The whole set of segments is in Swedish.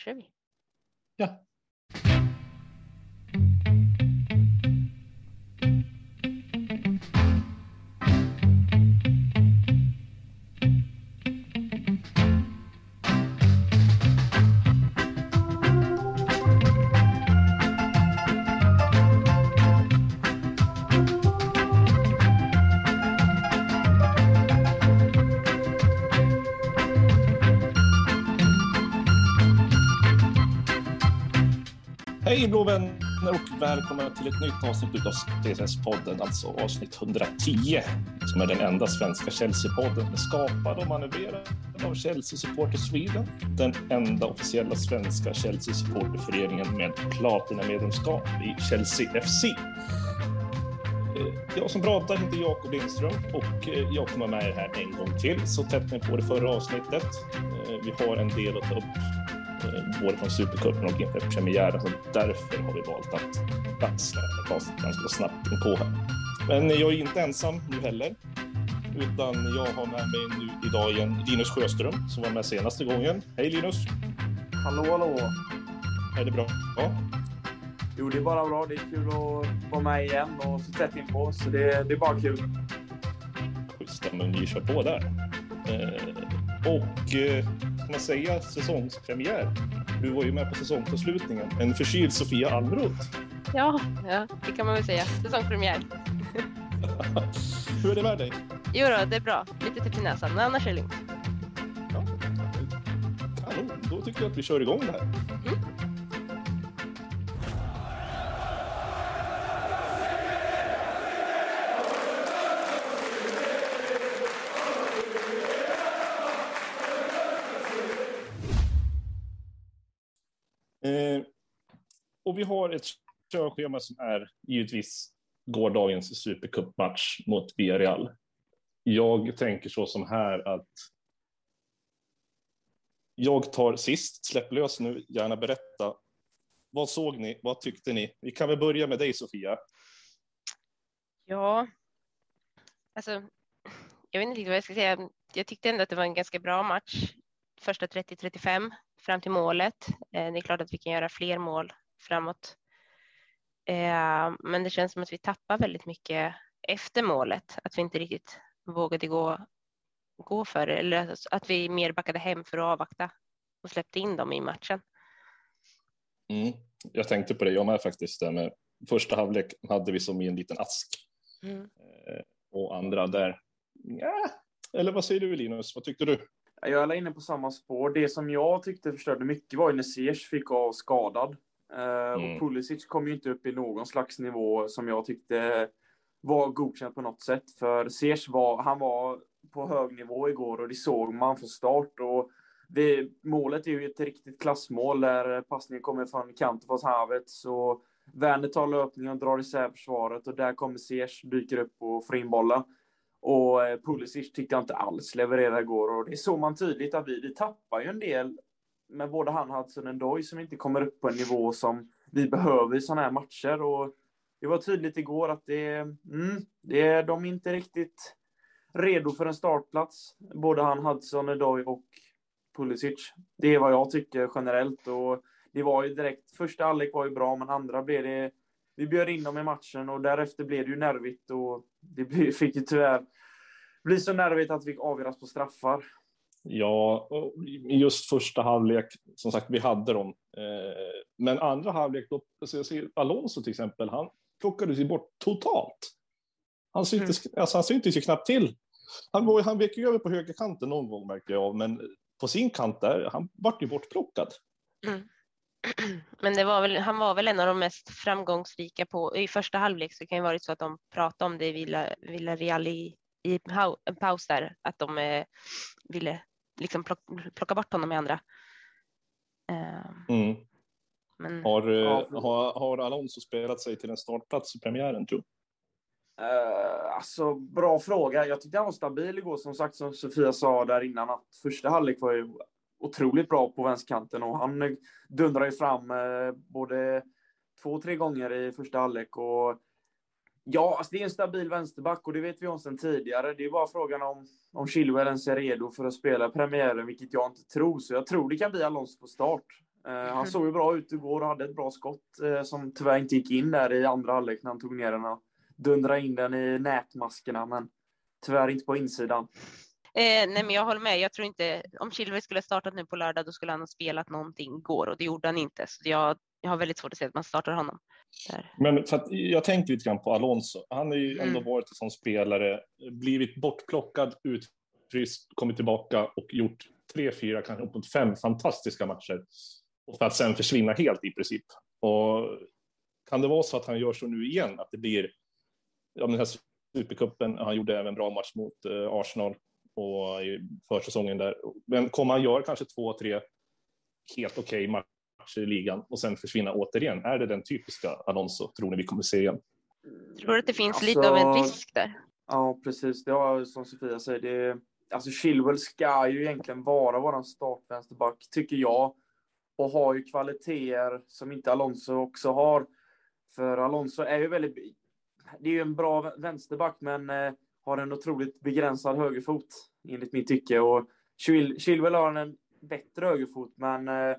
kör vi. Blå vänner och välkomna till ett nytt avsnitt av CSS-podden, alltså avsnitt 110, som är den enda svenska Chelsea-podden skapad och manövrerad av Chelsea Supporter Sweden, den enda officiella svenska Chelsea-supporterföreningen med platinamedlemskap i Chelsea FC. Eh, jag som pratar heter Jakob Lindström och eh, jag kommer med er här en gång till, så tätt ni på det förra avsnittet. Eh, vi har en del att ta upp både från Supercupen och inför premiären. Så därför har vi valt att ta oss ganska snabbt in på här. Men jag är inte ensam nu heller, utan jag har med mig nu idag igen Linus Sjöström som var med senaste gången. Hej Linus! Hallå, hallå. Är det bra? Ja. Jo, det är bara bra. Det är kul att vara med igen och så tätt inpå, så det, det är bara kul. Schysst, men vi kör på där. Eh, och eh, man säga säsongspremiär? Du var ju med på säsongsavslutningen. En förkyld Sofia Almroth. Ja, ja, det kan man väl säga. Säsongspremiär. Hur är det med dig? Jo då, det är bra. Lite typ i näsan, men annars är det lugnt. Ja, kanon. Då tycker jag att vi kör igång det här. Eh, och vi har ett körschema som är givetvis gårdagens supercupmatch mot Villarreal. Jag tänker så som här att jag tar sist, släpp lös nu, gärna berätta. Vad såg ni? Vad tyckte ni? Vi kan väl börja med dig Sofia. Ja, alltså, jag vet inte riktigt vad jag ska säga. Jag tyckte ändå att det var en ganska bra match. Första 30-35 fram till målet. Eh, Det är klart att vi kan göra fler mål framåt. Eh, Men det känns som att vi tappar väldigt mycket efter målet, att vi inte riktigt vågade gå, gå för det, eller att vi mer backade hem för att avvakta och släppte in dem i matchen. Mm. Jag tänkte på det, jag med faktiskt. Där med första halvlek hade vi som i en liten ask Mm. eh, och andra där. Ja. Eller vad säger du Linus? Vad tyckte du? Jag är inne på samma spår. Det som jag tyckte förstörde mycket var ju när Ziyech fick av skadad. Eh, Mm. Och Pulisic kom ju inte upp i någon slags nivå som jag tyckte var godkänt på något sätt. För Ziyech var, han var på hög nivå igår och det såg man från start. Och det, målet är ju ett riktigt klassmål där passningen kommer från Kantofors Havertz och Werner tar löpningen och drar isär försvaret och där kommer Ziyech, dyker upp och får in bollen. Och eh, Pulisic tyckte jag inte alls levererade igår och det såg man tydligt att vi, vi tappar ju en del med både han Hudson och Doy som inte kommer upp på en nivå som vi behöver i sådana här matcher. Och det var tydligt igår att det, mm, det är de är inte riktigt redo för en startplats. Både han Hudson, Ndoy och Pulisic. Det är vad jag tycker generellt. Och det var ju direkt, första halvlek var ju bra, men andra blev det vi bjöd in dem i matchen och därefter blev det ju nervigt och det fick ju tyvärr bli så nervigt att vi fick avgöras på straffar. Ja, just första halvlek, som sagt, vi hade dem. Eh, Men andra halvlek, då, alltså jag ser Alonso till exempel, han plockades ju bort totalt. Han syntes, alltså, han syntes ju knappt till. Han, var, han vek ju över på högerkanten någon gång märkte jag, men på sin kant där, han vart ju bortplockad. Men det var väl, han var väl en av de mest framgångsrika på, i första halvlek så kan det varit så att de pratade om det i Villa, Villarreal i, i pau- en paus där, att de eh, ville liksom plock, plocka bort honom i andra. Eh, Mm. men Har, eh, Ja. har, har Alonso spelat sig till en startplats i premiären, tror Uh, alltså, bra fråga. Jag tyckte han var stabil igår, som sagt, som Sofia sa där innan, att första halvlek var ju otroligt bra på vänsterkanten och han dundrar ju fram eh, både två, tre gånger i första halvlek och Ja, alltså det är en stabil vänsterback och det vet vi om sedan tidigare. Det är bara frågan om, om Chilwell ens är redo för att spela premiären, vilket jag inte tror. Så jag tror det kan bli Alonso på start. Uh, han såg ju bra ut igår och hade ett bra skott uh, som tyvärr inte gick in där i andra halvlek när han tog ner den och dundrade in den i nätmaskerna, men tyvärr inte på insidan. Eh, nej, men jag håller med. Jag tror inte om Chilwell skulle startat nu på lördag, då skulle han ha spelat någonting igår och det gjorde han inte. Så jag, jag har väldigt svårt att se att man startar honom. Där. Men för jag tänker lite grann på Alonso. Han har ju ändå mm. varit en sån spelare, blivit bortplockad, utfryst, kommit tillbaka och gjort tre, fyra, kanske uppåt fem fantastiska matcher. Och för att sen försvinna helt i princip. Och kan det vara så att han gör så nu igen, att det blir ja, den här supercupen, han gjorde även bra match mot eh, Arsenal och i försäsongen där. Men kommer han göra kanske två, tre helt okej okay matcher i ligan och sen försvinna återigen? Är det den typiska Alonso, tror ni vi kommer se igen? Jag tror att det finns alltså, lite av en risk där. Ja, precis. Det var som Sofia säger, det, alltså Chilwell ska ju egentligen vara våran startvänsterback, tycker jag. Och har ju kvaliteter som inte Alonso också har. För Alonso är ju väldigt, det är ju en bra vänsterback, men eh, har en otroligt begränsad högerfot, enligt mitt tycke. Och Chilwell har en bättre högerfot, men eh,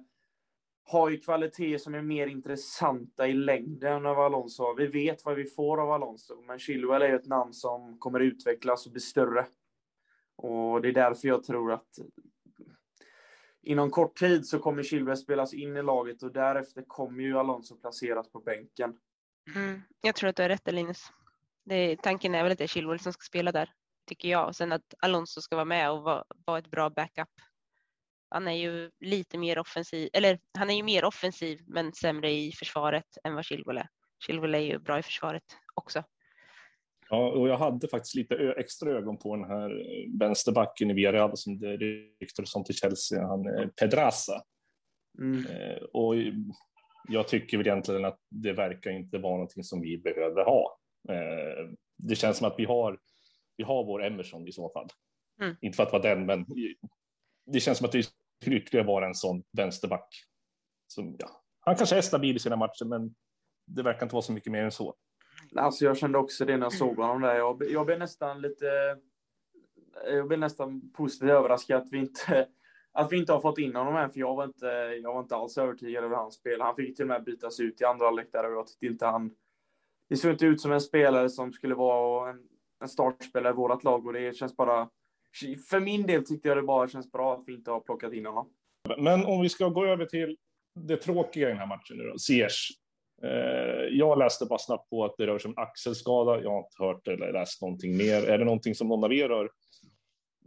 har ju kvaliteter som är mer intressanta i längden än vad Alonso har. Vi vet vad vi får av Alonso, men Chilwell är ju ett namn som kommer utvecklas och bli större. Och det är därför jag tror att inom kort tid så kommer Chilwell spelas in i laget och därefter kommer ju Alonso placeras på bänken. Mm, jag tror att du har rätt Linus. Det, tanken är väl att det är Chilwell som ska spela där, tycker jag. Och sen att Alonso ska vara med och vara, vara ett bra backup. Han är ju lite mer offensiv, eller han är ju mer offensiv men sämre i försvaret än vad Chilwell är. Chilwell är ju bra i försvaret också. Ja, och jag hade faktiskt lite extra ögon på den här vänsterbacken i Villarreal som det ryktades om till Chelsea, han Pedraza. Mm. Eh, och jag tycker väl egentligen att det verkar inte vara någonting som vi behöver ha. Eh, det känns som att vi har, vi har vår Emerson i så fall. Mm. Inte för att vara den, men det känns som att det skulle ytterligare vara en sån vänsterback. Som, ja, han kanske är stabil i sina matcher, men det verkar inte vara så mycket mer än så. Alltså jag kände också det när jag såg honom där. Jag, jag blev nästan lite... Jag blev nästan positivt överraskad att vi inte att vi inte har fått in honom än, för jag var inte, jag var inte alls övertygad över hans spel. Han fick till och med bytas ut i andra halvlek och jag tyckte inte han det såg inte ut som en spelare som skulle vara en, en startspelare i vårt lag och det känns bara, för min del tyckte jag det bara känns bra att vi inte har plockat in honom. Men om vi ska gå över till det tråkiga i den här matchen nu då, Ziyech. Eh, jag läste bara snabbt på att det rör sig om axelskada. Jag har inte hört eller läst någonting mer. Är det någonting som någon av er har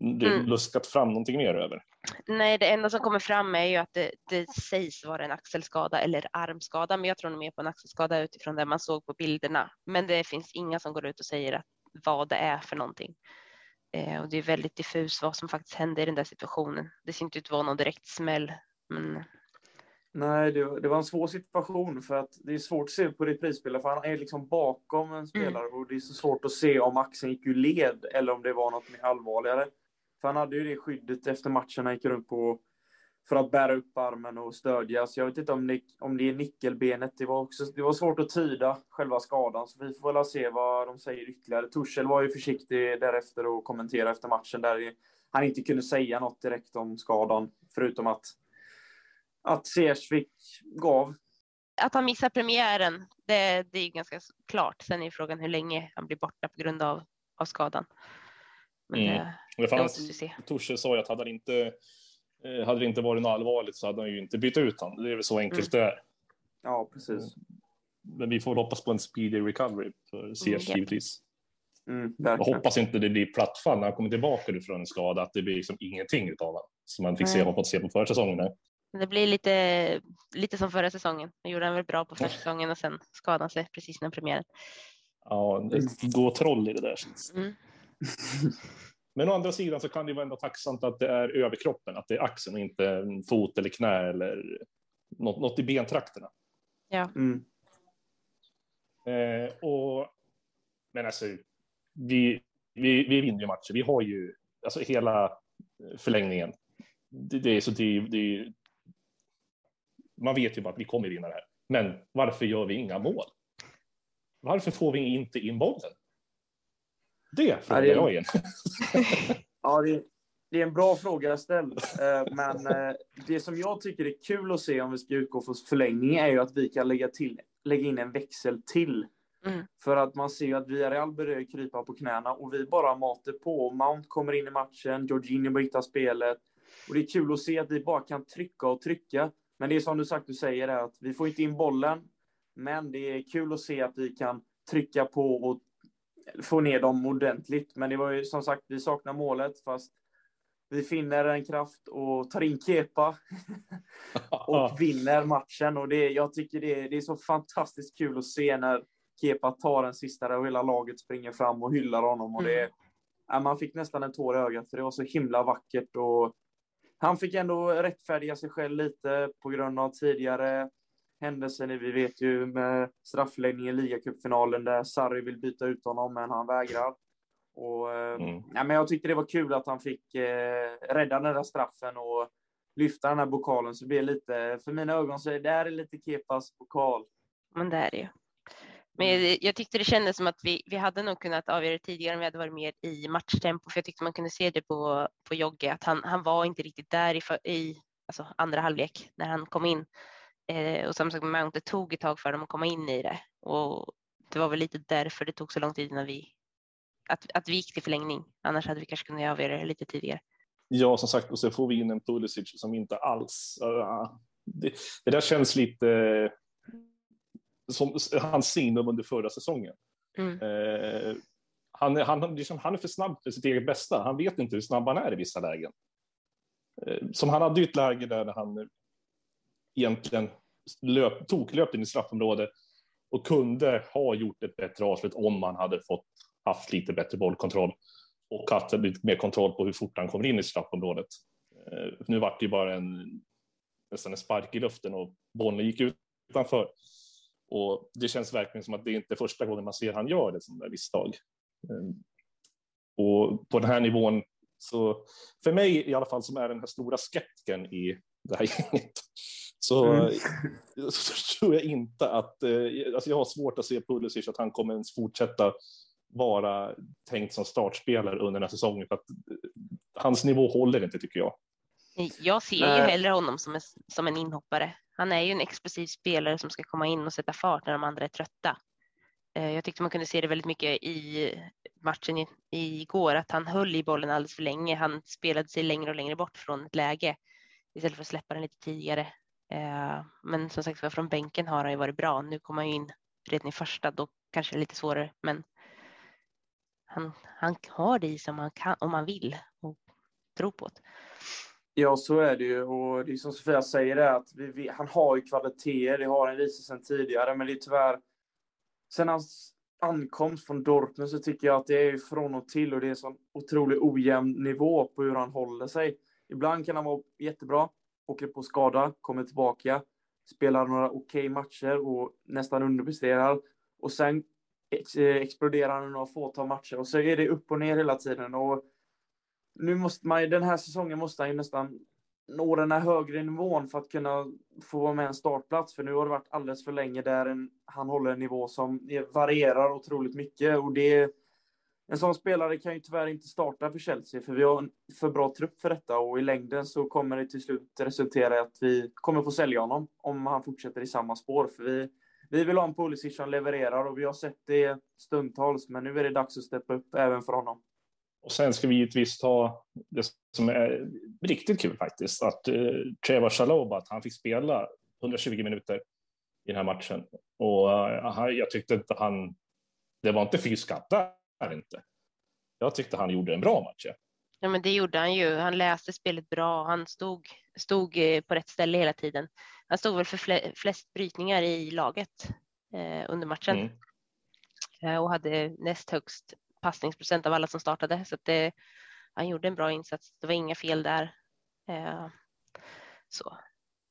mm. luskat fram någonting mer över? Nej, det enda som kommer fram är ju att det, det sägs vara en axelskada eller armskada, men jag tror nog mer på en axelskada utifrån det man såg på bilderna. Men det finns inga som går ut och säger att vad det är för någonting. Eh, och det är väldigt diffus vad som faktiskt hände i den där situationen. Det ser inte ut att vara någon direkt smäll. Men... Nej, det, det var en svår situation för att det är svårt att se på reprisspelare för han är liksom bakom en spelare mm. och det är så svårt att se om axeln gick ur led eller om det var något mer allvarligare. För han hade ju det skyddet efter matchen, han gick runt på för att bära upp armen och stödja. Så jag vet inte om det, om det är nickelbenet. Det var, också, det var svårt att tyda själva skadan, så vi får väl se vad de säger ytterligare. Torshäll var ju försiktig därefter och kommenterade efter matchen där han inte kunde säga något direkt om skadan, förutom att att Sersvik gav. Att han missar premiären, det, det är ganska klart. Sen är frågan hur länge han blir borta på grund av, av skadan. Men mm. det, fanns, Torse sa ju att hade det, inte, eh, hade det inte varit något allvarligt så hade han ju inte bytt ut honom. Det är väl så enkelt mm. det är. Ja, precis. Men vi får hoppas på en speedy recovery för CS mm, givetvis. Mm, jag hoppas inte det blir plattfall när han kommer tillbaka från en skada, att det blir liksom ingenting av honom som man fick se, har fått se på försäsongen. Det blir lite, lite som förra säsongen. Nu gjorde han väl bra på förra säsongen och sen skadade han sig precis när premiären. Ja, det går troll i det där. Mm. Men å andra sidan så kan det vara ändå tacksamt att det är överkroppen, att det är axeln och inte fot eller knä eller något, något i bentrakterna. Ja. Mm. Eh, och, men alltså, vi, vi, vi vinner ju matcher. Vi har ju alltså hela förlängningen. Det, det är så det, det, man vet ju bara att vi kommer vinna det här. Men varför gör vi inga mål? Varför får vi inte in bollen? Det frågar jag igen. ja, det, det är en bra fråga ställd. Eh, men eh, det som jag tycker är kul att se om vi ska utgå från förlängning är ju att vi kan lägga, till, lägga in en växel till. Mm. För att man ser ju att Villarreal börjar krypa på knäna och vi bara matar på. Mount kommer in i matchen, Jorginho börjar hitta spelet. Och det är kul att se att vi bara kan trycka och trycka. Men det är som du sagt, du säger är att vi får inte in bollen. Men det är kul att se att vi kan trycka på och få ner dem ordentligt. Men det var ju som sagt, vi saknar målet fast vi finner en kraft och tar in Kepa och vinner matchen. Och det, jag tycker det är, det är så fantastiskt kul att se när Kepa tar den sista där och hela laget springer fram och hyllar honom. Och det, Mm. man fick nästan en tår i ögat för det var så himla vackert. Och han fick ändå rättfärdiga sig själv lite på grund av tidigare händelser. Vi vet ju med straffläggningen i ligacupfinalen där Sarri vill byta ut honom men han vägrar. Och, eh, Mm. ja, men jag tyckte det var kul att han fick eh, rädda den där straffen och lyfta den här pokalen. Så det blir lite, för mina ögon så är det här är lite Kepas pokal. Men det är det ju. Men jag, jag tyckte det kändes som att vi, vi hade nog kunnat avgöra det tidigare om vi hade varit mer i matchtempo. För jag tyckte man kunde se det på, på Jogge att han, han var inte riktigt där i, i alltså andra halvlek när han kom in. Eh, och som sagt Mount, det tog ett tag för dem att komma in i det. Och det var väl lite därför det tog så lång tid innan vi, att, att vi gick till förlängning. Annars hade vi kanske kunnat avgöra det lite tidigare. Ja, som sagt, och så får vi in en Pulisic som inte alls... Uh, det, det där känns lite eh, som hans signum under förra säsongen. Mm. Eh, han, han, liksom, han är för snabb för sitt eget bästa. Han vet inte hur snabb han är i vissa lägen. Eh, som han hade ju ett läge där han egentligen löp, toklöpte in i straffområdet och kunde ha gjort ett bättre avslut om han hade fått haft lite bättre bollkontroll och haft lite mer kontroll på hur fort han kommer in i straffområdet. Eh, nu vart det ju bara en nästan en spark i luften och bollen gick utanför. Och det känns verkligen som att det inte är första gången man ser han gör det som där misstag. Ehm, och på den här nivån så för mig i alla fall som är den här stora skeptiken i det här gänget så, Mm. så tror jag inte att, eh, alltså jag har svårt att se Pulisic att han kommer ens fortsätta vara tänkt som startspelare under den här säsongen för att eh, hans nivå håller inte tycker jag. Jag ser ju Nej. hellre honom som en, som en inhoppare. Han är ju en explosiv spelare som ska komma in och sätta fart när de andra är trötta. Eh, Jag tyckte man kunde se det väldigt mycket i matchen i- igår, att han höll i bollen alldeles för länge. Han spelade sig längre och längre bort från ett läge istället för att släppa den lite tidigare. Eh, men som sagt var, från bänken har han ju varit bra. Nu kommer han ju in redan i första, då kanske det är lite svårare, men han, han har det i sig om han, kan, om han vill och tror på det. Ja, så är det ju. Och det är som Sofia säger, det är att vi, vi, han har ju kvaliteter. Det har han visat sedan tidigare, men det är tyvärr... Sen hans ankomst från Dortmund så tycker jag att det är från och till och det är en sån otroligt ojämn nivå på hur han håller sig. Ibland kan han vara jättebra, åker på skada, kommer tillbaka, spelar några okej matcher och nästan underpresterar. Och sen ex, eh, exploderar han i några fåtal matcher och så är det upp och ner hela tiden. Och nu måste man den här säsongen måste han ju nästan nå den här högre nivån för att kunna få vara med en startplats. För nu har det varit alldeles för länge där en, han håller en nivå som varierar otroligt mycket. Och det, en sån spelare kan ju tyvärr inte starta för Chelsea, för vi har en för bra trupp för detta. Och i längden så kommer det till slut resultera i att vi kommer få sälja honom om han fortsätter i samma spår. För vi, vi vill ha en policy som levererar och vi har sett det stundtals, men nu är det dags att steppa upp även för honom. Och sen ska vi givetvis ta det som är riktigt kul faktiskt, att eh, Trevor Chalobah, att han fick spela 120 minuter i den här matchen. Och uh, han- jag tyckte inte han, det var inte fy skatt där inte. Jag tyckte han gjorde en bra match. Ja. Ja, men det gjorde han ju. Han läste spelet bra. Han stod, stod eh, på rätt ställe hela tiden. Han stod väl för fle- flest brytningar i laget eh, under matchen Mm. eh, och hade näst högst passningsprocent av alla som startade. Så det, han gjorde en bra insats. Det var inga fel där. Eh, så.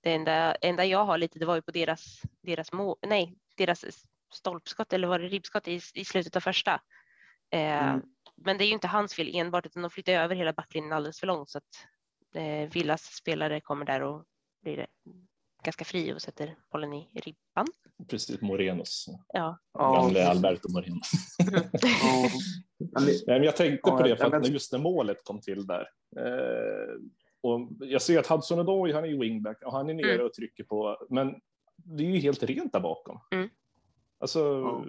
Det enda, enda jag har lite, det var ju på deras, deras, må, nej, deras stolpskott eller var det ribbskott i, i slutet av första. Eh, Mm. Men det är ju inte hans fel enbart, utan de flyttar över hela backlinjen alldeles för långt så att eh, Villas spelare kommer där och blir ganska fri och sätter bollen i ribban. Precis, Morenos. Ja, Ja, Gamle Alberto Moreno. Ja. Men det- Nej, men jag tänkte Ja, på det, för att just när målet kom till där, Eh, och jag ser att Hudson Odoi, han är ju wingback och han är nere mm. och trycker på, men det är ju helt rent där bakom. Mm. Alltså, ja.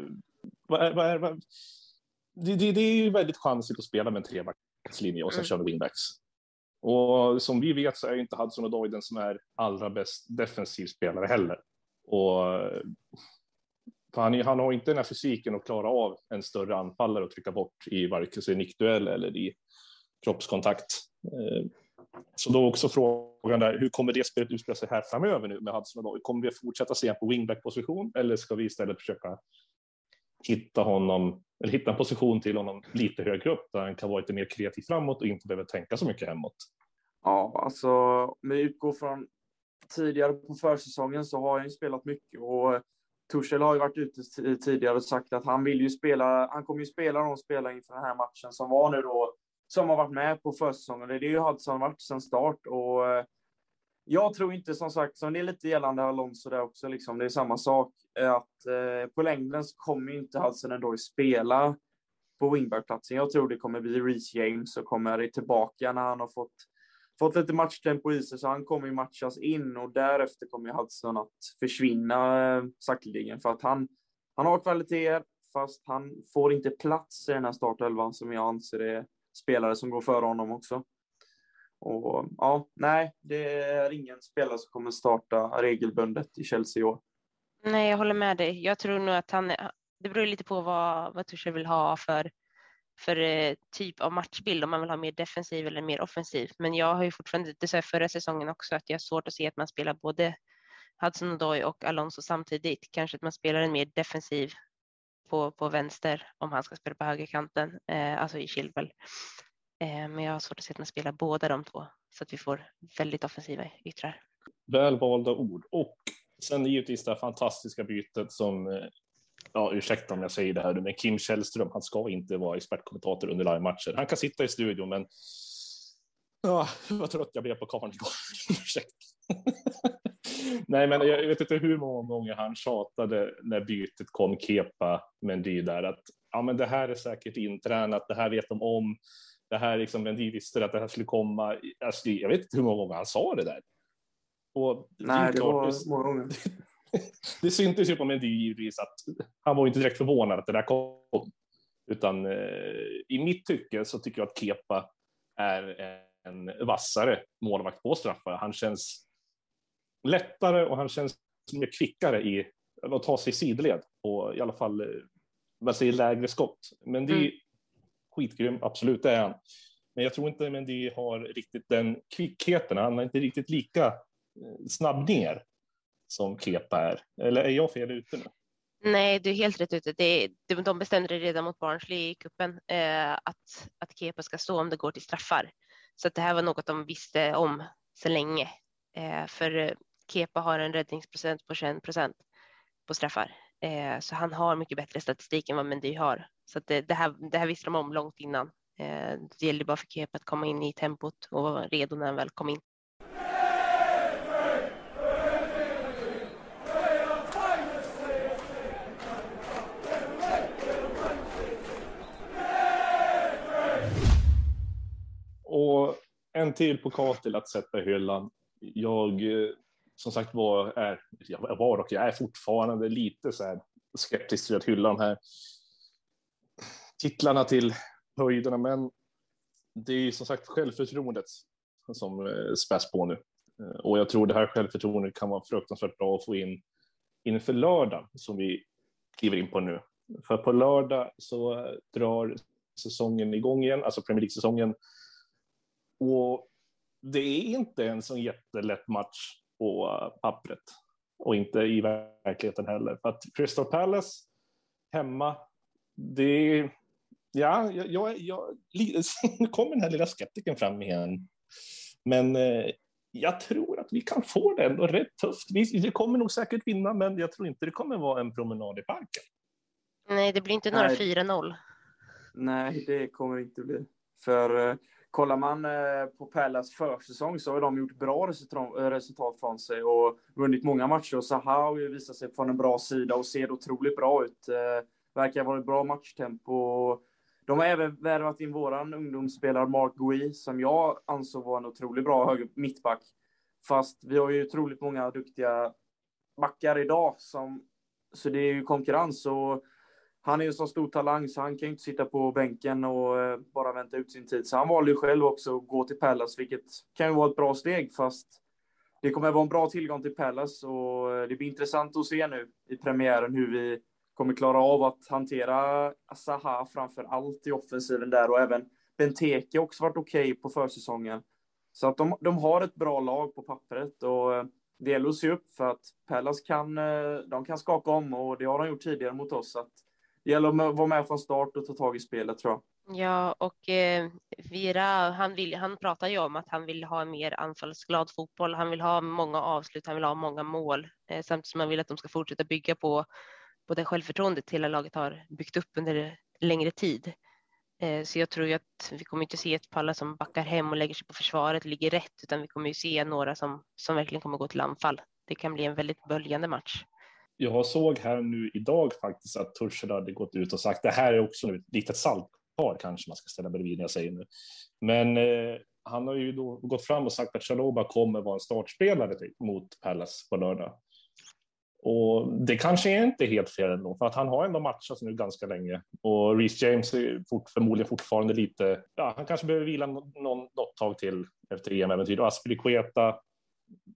vad är, vad är, vad, det, det, det, är ju väldigt chansigt att spela med en trebackslinje och sen mm. köra wingbacks. Och som vi vet så är inte Hudson Odoi den som är allra bäst defensiv spelare heller. Och han, han har inte den här fysiken att klara av en större anfallare och trycka bort i varken sig nickduell eller i kroppskontakt. Eh, så då också frågan där, hur kommer det spelet utspela sig här framöver nu med Hudson Odoi? Kommer vi att fortsätta se på wingback-position eller ska vi istället försöka hitta honom, eller hitta en position till honom lite högre upp där han kan vara lite mer kreativ framåt och inte behöver tänka så mycket hemåt? Ja, alltså om vi utgår från tidigare på försäsongen så har han ju spelat mycket och eh, Torshäll har ju varit ute tidigare och sagt att han vill ju spela, han kommer ju spela de spelare inför den här matchen som var nu då, som har varit med på försäsongen. Det är ju Hudson varit sedan start och eh, jag tror inte som sagt, som det är lite gällande Alonso där också, liksom, det är samma sak, att eh, på längden så kommer inte Hudson ändå spela på wingbackplatsen. Jag tror det kommer bli Reece James och kommer tillbaka när han har fått fått lite matchtempo i sig, så han kommer ju matchas in och därefter kommer Hudson att försvinna eh, sakteligen för att han, han har kvaliteter, fast han får inte plats i den här startelvan som jag anser är spelare som går före honom också. Och ja, nej, det är ingen spelare som kommer starta regelbundet i Chelsea i år. Nej, jag håller med dig. Jag tror nog att han, det beror lite på vad, vad Tuchel vill ha för för eh, typ av matchbild om man vill ha mer defensiv eller mer offensiv. Men jag har ju fortfarande, det sa jag förra säsongen också, att jag har svårt att se att man spelar både Hudson Odoi och Alonso samtidigt. Kanske att man spelar en mer defensiv på, på vänster om han ska spela på högerkanten, eh, alltså i Chilwell. Eh, men jag har svårt att se att man spelar båda de två så att vi får väldigt offensiva yttrar. Välvalda ord och sen givetvis det här fantastiska bytet som eh, ja, ursäkta om jag säger det här, men Kim Källström, han ska inte vara expertkommentator under live-matcher. Han kan sitta i studion, men ja, vad trött jag blev på karln igår. Ursäkta. Nej, men jag vet inte hur många gånger han tjatade när bytet kom Kepa Mendy där att ja, men det här är säkert intränat. Det här vet de om. Det här liksom Mendy visste att det här skulle komma. Alltså, jag vet inte hur många gånger han sa det där. Och Nej, det, det var många gånger. det syntes ju på Mendy givetvis att han var inte direkt förvånad att det där kom. Utan eh, i mitt tycke så tycker jag att Kepa är en vassare målvakt på straffar. Han känns lättare och han känns mer kvickare i att ta sig i sidled och i alla fall eh, vad säger, lägre skott. Men det mm skitgrym, absolut det är han. Men jag tror inte Mendy har riktigt den kvickheten. Han är inte riktigt lika eh, snabb ner som Kepa är. Eller är jag fel ute nu? Nej, du är helt rätt ute. Det, de bestämde det redan mot Barnsley i cupen eh, att, att Kepa ska stå om det går till straffar. Så att det här var något de visste om så länge. Eh, för eh, Kepa har en räddningsprocent på 21 procent på straffar. Eh, så han har mycket bättre statistik än vad Mendy har. Så att det, det, här, det här visste de om långt innan. Eh, det gällde bara för Kepa att komma in i tempot och vara redo när han väl kom in. Och en till pokal till att sätta i hyllan. Jag eh, som sagt var, är, jag var och jag är fortfarande lite så här skeptisk till att hylla de här titlarna till höjderna, men det är som sagt självförtroendet som eh, späs på nu. Eh, och jag tror det här självförtroendet kan vara fruktansvärt bra att få in inför lördag som vi kliver in på nu. För på lördag så eh, drar säsongen igång igen, alltså Premier League-säsongen och det är inte en så jättelätt match på pappret och inte i verkligheten heller. För att Crystal Palace hemma, det ja, jag, jag, jag nu kommer den här lilla skeptiken fram igen. Men eh, jag tror att vi kan få det ändå rätt tufft. Vi, vi kommer nog säkert vinna, men jag tror inte det kommer vara en promenad i parken. Nej, det blir inte några 4-0. Nej, det kommer det inte bli. För eh, Kollar man eh, på Pallas försäsong så har de gjort bra eh, resultat från sig och vunnit många matcher. Och Zaha har ju visat sig från en bra sida och ser otroligt bra ut. Eh, verkar vara ett bra matchtempo. De har även värvat in våran ungdomsspelare Mark Gui, som jag ansåg var en otroligt bra höger mittback. Fast vi har ju otroligt många duktiga backar idag, som, så det är ju konkurrens. Och han är ju en så stor talang så han kan ju inte sitta på bänken och eh, bara vänta ut sin tid. Så han valde ju själv också att gå till Pallas, vilket kan ju vara ett bra steg, fast det kommer att vara en bra tillgång till Pallas och eh, det blir intressant att se nu i premiären hur vi kommer klara av att hantera Saha framför allt i offensiven där och även Benteke också varit okej okay på försäsongen. Så att de, de har ett bra lag på pappret och eh, det gäller att se upp för att Pallas kan, de kan skaka om och det har de gjort tidigare mot oss. Så att det gäller att vara med från start och ta tag i spelet tror jag. Ja, och eh, Vira, han, vill, han pratar ju om att han vill ha en mer anfallsglad fotboll. Han vill ha många avslut, han vill ha många mål, eh, samtidigt som han vill att de ska fortsätta bygga på, på det självförtroendet hela laget har byggt upp under längre tid. Eh, så jag tror ju att vi kommer inte se ett Palla som backar hem och lägger sig på försvaret, ligger rätt, utan vi kommer ju se några som, som verkligen kommer gå till anfall. Det kan bli en väldigt böljande match jag såg här nu idag faktiskt att Tursel hade gått ut och sagt det här är också ett litet saltpar kanske man ska ställa bredvid när jag säger nu. Men eh, han har ju då gått fram och sagt att Chaloba kommer vara en startspelare typ mot Palace på lördag. Och det kanske är inte helt fel ändå, för att han har ändå matchat nu ganska länge och Reece James är fort, förmodligen fortfarande lite. Ja, han kanske behöver vila någon, något tag till efter EM-äventyr och Aspilicueta.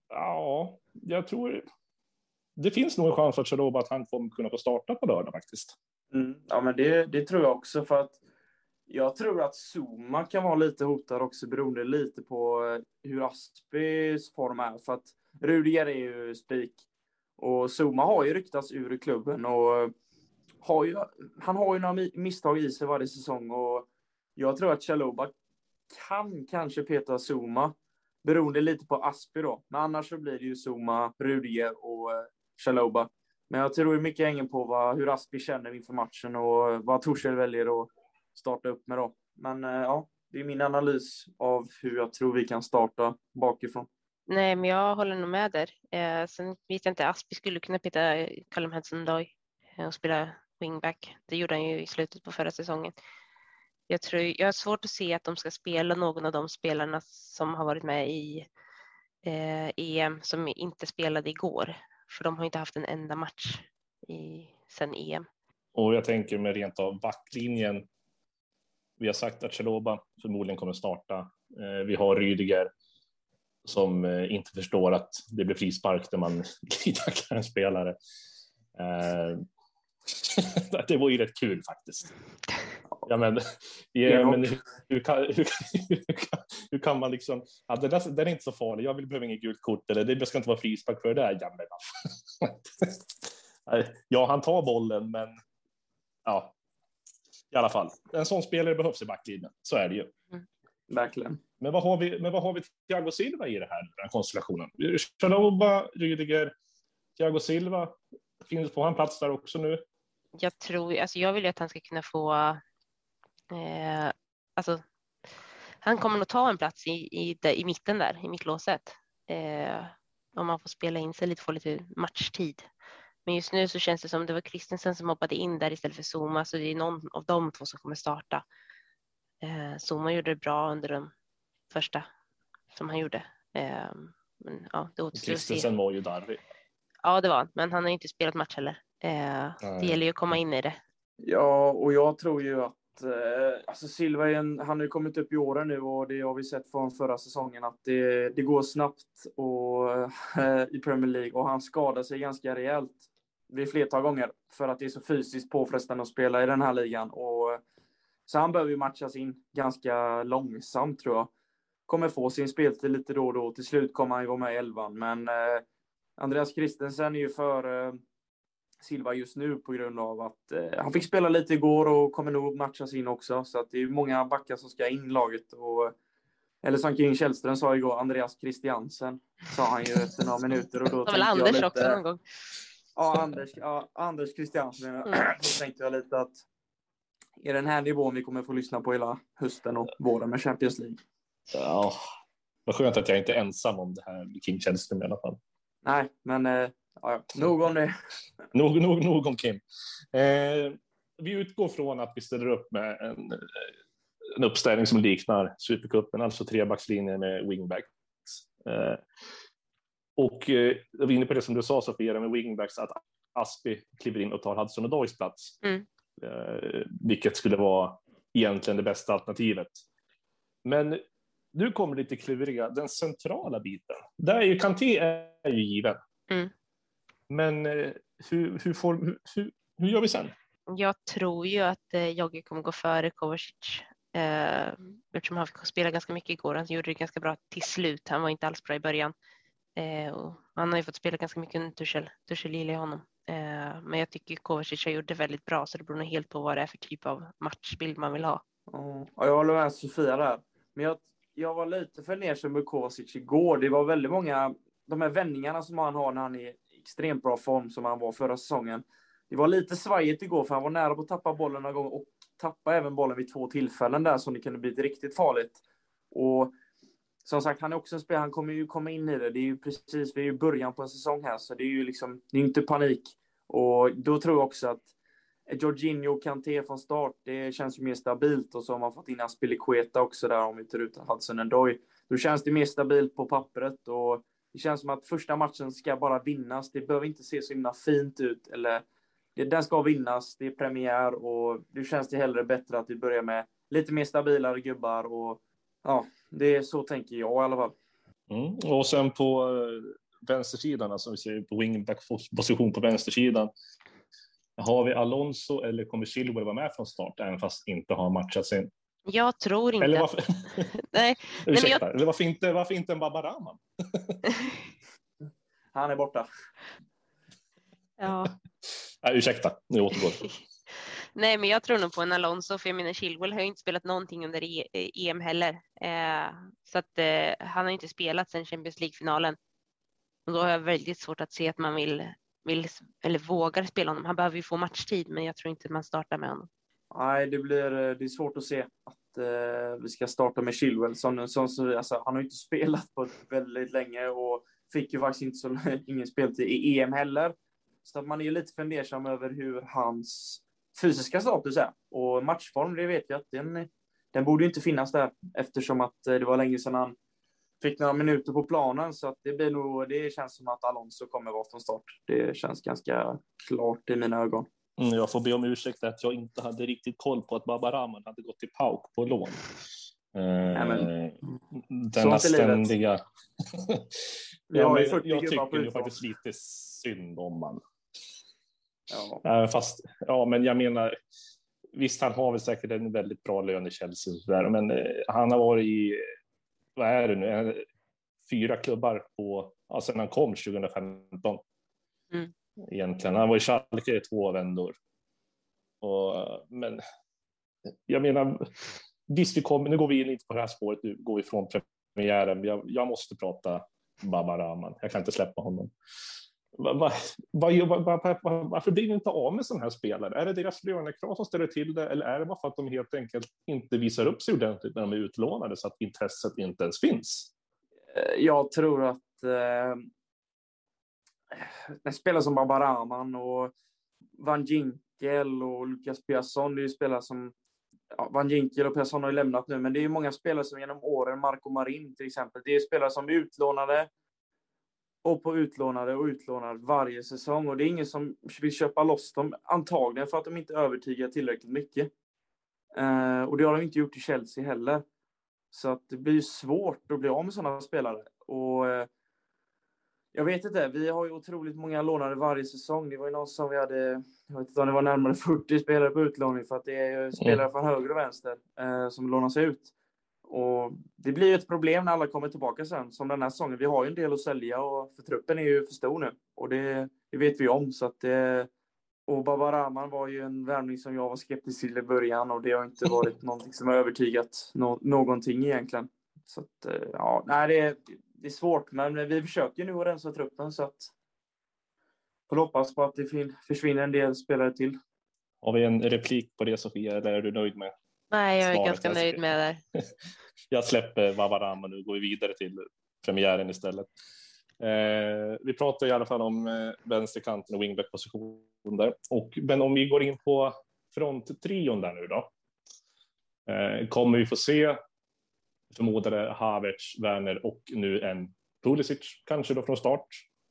Ja, jag tror det finns nog en chans för Chaloba att han kommer kunna få starta på lördag faktiskt. Mm, ja, men det, det tror jag också för att jag tror att Zuma kan vara lite hotad också beroende lite på eh, hur Aspis form är. För att Rudiger är ju spik och Zuma har ju ryktats ur klubben och eh, har ju, han har ju några misstag i sig varje säsong och jag tror att Chaloba kan kanske peta Zuma beroende lite på Aspi då. Men annars så blir det ju Zuma, Rudiger och eh, Chaloba. Men jag tror mycket hänger på vad, hur Aspi känner inför matchen och vad Torshäll väljer att starta upp med då. Men eh, ja, det är min analys av hur jag tror vi kan starta bakifrån. Nej, men jag håller nog med där. Eh, sen vet jag inte, Aspi skulle kunna peta Callum Hudson-Doy eh, och spela wingback. Det gjorde han ju i slutet på förra säsongen. Jag, tror, jag har svårt att se att de ska spela någon av de spelarna som har varit med i eh, EM som inte spelade igår. För de har inte haft en enda match i, sen EM. Och jag tänker med rent av backlinjen. Vi har sagt att Chaloba förmodligen kommer starta. Eh, vi har Rydiger som eh, inte förstår att det blir frispark när man tacklar en spelare. Eh, Det var ju rätt kul faktiskt. Ja, men, ja, men hur, kan, hur, kan, hur kan man liksom, ja, det där, den är inte så farlig, jag vill behöva inget gult kort eller det ska inte vara frispark för det där, ja, men, ja, han tar bollen, men ja, i alla fall. En sån spelare behövs i backlinjen, så är det ju. Mm. Verkligen. Men vad har vi, men vad har vi Thiago Silva i det här, den här konstellationen? Chaloba, Rydiger, Thiago Silva, finns på han plats där också nu? Jag tror, alltså jag vill ju att han ska kunna få Eh, alltså, han kommer nog ta en plats i, i, i mitten där, i mittlåset. Eh, om man får spela in sig lite, få lite matchtid. Men just nu så känns det som det var Kristensen som hoppade in där istället för Zuma, så det är någon av de två som kommer starta. Eh, Zuma gjorde det bra under de första som han gjorde. Eh, men ja, det återstår Kristensen var ju darrig. Ja, det var men han har inte spelat match heller. Eh, det gäller ju att komma in i det. Ja, och jag tror ju att eh, alltså Silva en, han har ju kommit upp i åren nu och det har vi sett från förra säsongen att det, det går snabbt och, eh, i Premier League och han skadar sig ganska rejält vid flertal gånger för att det är så fysiskt påfrestande att spela i den här ligan. Och, så han behöver ju matchas in ganska långsamt tror jag. Kommer få sin speltid lite då och då. Till slut kommer han ju vara med i elvan, men eh, Andreas Christensen är ju för eh, Silva just nu på grund av att eh, han fick spela lite igår och kommer nog matchas in också. Så att det är många backar som ska in i laget. Och, eller som King Källström sa igår, Andreas Christiansen sa han ju efter några minuter. Och då det var väl Anders lite, också någon gång? Ja, Anders, ja, Anders Christiansen. Mm. Då tänkte jag lite att är den här nivån vi kommer få lyssna på hela hösten och våren med Champions League. Ja, vad skönt att jag inte är ensam om det här King Källström i alla fall. Nej, men eh, Ja, nog om det. nog, nog, nog om Kim. Eh, vi utgår från att vi ställer upp med en, en uppställning som liknar Supercupen, alltså trebackslinje med wingbacks. Eh, och eh, jag var inne på det som du sa Sofia, med wingbacks, att Aspi kliver in och tar Hudson och Doys plats, mm. eh, vilket skulle vara egentligen det bästa alternativet. Men nu kommer lite kluriga, den centrala biten. Där är ju Kanté är ju given. Mm. Men eh, hur, hur, får, hur, hur gör vi sen? Jag tror ju att eh, Jogge kommer gå före Kovacic eh, eftersom han fick spela ganska mycket igår. Han gjorde det ganska bra till slut. Han var inte alls bra i början. Eh, och han har ju fått spela ganska mycket under Tuchel. Tuchel gillar honom. Eh, men jag tycker Kovacic har gjort det väldigt bra så det beror nog helt på vad det är för typ av matchbild man vill ha. Mm. jag håller med Sofia där. Men jag, jag var lite fundersam med Kovacic igår. Det var väldigt många, de här vändningarna som han har när han är extremt bra form som han var förra säsongen. Det var lite svajigt igår för han var nära på att tappa bollen några gånger och tappa även bollen vid två tillfällen där som det kunde bli riktigt farligt. Och som sagt, han är också en spelare, han kommer ju komma in i det. Det är ju precis, vi är ju början på en säsong här, så det är ju liksom, det är inte panik. Och då tror jag också att Jorginho och Kanté från start, det känns ju mer stabilt och så har man fått in Aspilicueta också där om vi tar ut Hudson Ndoy. Då känns det mer stabilt på pappret och det känns som att första matchen ska bara vinnas. Det behöver inte se så himla fint ut eller det. den ska vinnas. Det är premiär och nu känns det hellre bättre att vi börjar med lite mer stabilare gubbar och ja, det är så tänker jag i alla fall. Mm. Och sen på eh, vänstersidan, alltså vi ser på wingback-position på vänstersidan. Har vi Alonso eller kommer Silver vara med från start, även fast inte har matchat sin jag tror inte. Eller varför, Nej. Ursäkta, jag... eller varför inte, varför inte en Babaraman? Han är borta. Ja. Nej, ursäkta, nu återgår. Nej, men jag tror nog på en Alonso, för jag menar Chilwell har ju inte spelat någonting under EM heller. Eh, så att eh, han har inte spelat sedan Champions League-finalen. Och då har jag väldigt svårt att se att man vill, vill eller vågar spela honom. Han behöver ju få matchtid, men jag tror inte man startar med honom. Nej, det blir eh, det är svårt att se att eh, vi ska starta med Chilwell. Som, som, alltså, han har ju inte spelat på väldigt länge och fick ju faktiskt inte så ingen speltid i EM heller. Så att man är ju lite fundersam över hur hans fysiska status är. Och matchform, det vet vi att den, den borde inte finnas där eftersom att eh, det var länge sedan han fick några minuter på planen. Så att det blir nog, det känns som att Alonso kommer vara från start. Det känns ganska klart i mina ögon. Mm, jag får be om ursäkt att jag inte hade riktigt koll på att Baba Rahman hade gått till Pauk på lån. Eh, denna ständiga... ja, jag, jag tycker ju faktiskt lite synd om man. Ja. Uh, fast, ja, men jag menar, visst, han har väl säkert en väldigt bra lön i Chelsea, där, men uh, han har varit i, vad är det nu, fyra klubbar på, ja, sedan han kom 2015. Mm. Egentligen. Han var i Schalke i två vändor. Och, men jag menar, visst, vi kommer, nu går vi in lite på det här spåret, nu går vi från premiären. Jag, jag måste prata Baba Rahman. Jag kan inte släppa honom. Va, varför blir vi inte av med sådana här spelare? Är det deras lönekrav som ställer till det eller är det bara för att de helt enkelt inte visar upp sig ordentligt när de är utlånade så att intresset inte ens finns? Eh, jag tror att eh, en spelare som Babaraman och Van Ginkel och Lukas Piasson, det är ju spelare som ja, Van Ginkel och Piasson har ju lämnat nu, men det är ju många spelare som genom åren, Marco Marin till exempel, det är spelare som är utlånade och på utlånade och utlånade varje säsong. Och det är ingen som vill köpa loss dem, antagligen för att de inte övertygar tillräckligt mycket. Eh, och det har de inte gjort i Chelsea heller. Så att det blir svårt att bli av med sådana spelare. Och eh, jag vet inte, vi har ju otroligt många lånade varje säsong. Det var ju någon som vi hade, jag vet inte om det var närmare 40 spelare på utlåning för att det är spelare från höger och vänster eh, som lånas ut. Och det blir ju ett problem när alla kommer tillbaka sen, som den här säsongen. Vi har ju en del att sälja och för truppen är ju för stor nu och det, det vet vi om. Så att det, och Baba Rahman var ju en värvning som jag var skeptisk till i början och det har inte varit någonting som har övertygat no någonting egentligen. Så att, eh, ja, nej, det är, det är svårt, men vi försöker nu att rensa truppen så att får hoppas på att det försvinner en del spelare till. Har vi en replik på det Sofia, eller är du nöjd med Nej, jag är ganska nöjd med det. jag släpper Vavarama nu och går vidare till premiären istället. Eh, vi pratar i alla fall om eh, vänsterkanten och wingback-position där. Och, men om vi går in på fronttrion där nu då. Eh, kommer vi få se förmodade Havertz, Werner och nu en Pulisic kanske då från start?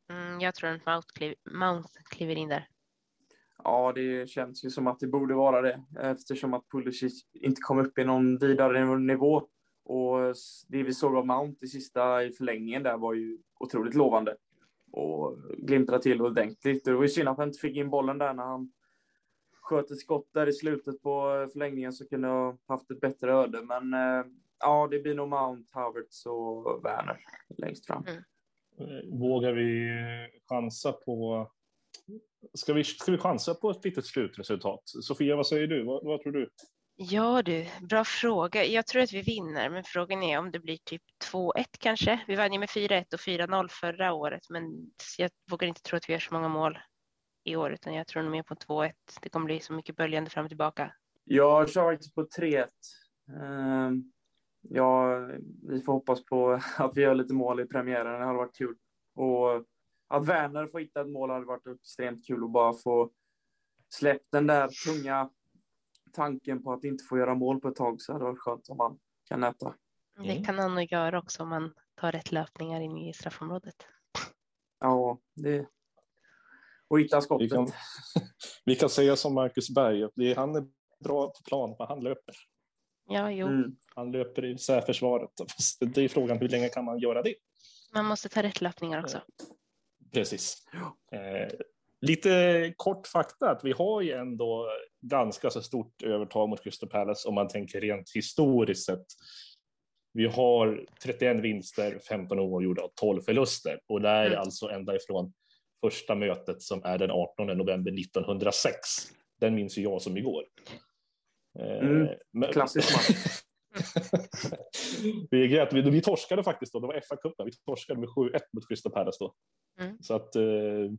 Mm, jag tror att Mount, kliv, Mount kliver in där. Ja, det känns ju som att det borde vara det eftersom att Pulisic inte kom upp i någon vidare nivå. Och det vi såg av Mount i sista i förlängningen där var ju otroligt lovande och glimtrade till ordentligt. Det var ju synd att han inte fick in bollen där när han sköt ett skott där i slutet på förlängningen så kunde ha haft ett bättre öde. Men eh, ja, det blir nog Mount, Havertz och Werner längst fram. Mm. Eh, vågar vi chansa på Ska vi, ska vi chansa på ett litet slutresultat? Sofia, vad säger du? Vad, vad, tror du? Ja du, bra fråga. Jag tror att vi vinner, men frågan är om det blir typ 2-1 kanske. Vi vann ju med 4-1 och 4-0 förra året, men jag vågar inte tro att vi gör så många mål i år, utan jag tror nog mer på 2-1. Det kommer bli så mycket böljande fram och tillbaka. Jag kör faktiskt på 3-1. Ehm, ja, vi får hoppas på att vi gör lite mål i premiären. Det hade varit kul. Och att Werner får hitta ett mål hade varit extremt kul att bara få släppt den där tunga tanken på att inte få göra mål på ett tag så hade det varit skönt om man kan äta. Det mm. kan han nog göra också om man tar rätt löpningar in i straffområdet. Ja, det och hitta skottet. Vi kan, vi kan säga som Marcus Berg, det är, han är bra på plan, men han löper. Ja, jo. Mm. Han löper i särförsvaret. Det är frågan hur länge kan man göra det? Man måste ta rätt löpningar också. Precis. Eh, lite kort fakta att vi har ju ändå ganska så stort övertag mot Crystal Palace om man tänker rent historiskt sett. Vi har 31 vinster, 15 oavgjorda och 12 förluster och det är mm. alltså ända ifrån första mötet som är den 18 november 1906. Den minns ju jag som igår. Eh, mm. Men... Klassisk match. vi, vi, vi torskade faktiskt då, det var FA-cupen, vi torskade med 7-1 mot Crystal Palace då. Mm. Så att eh,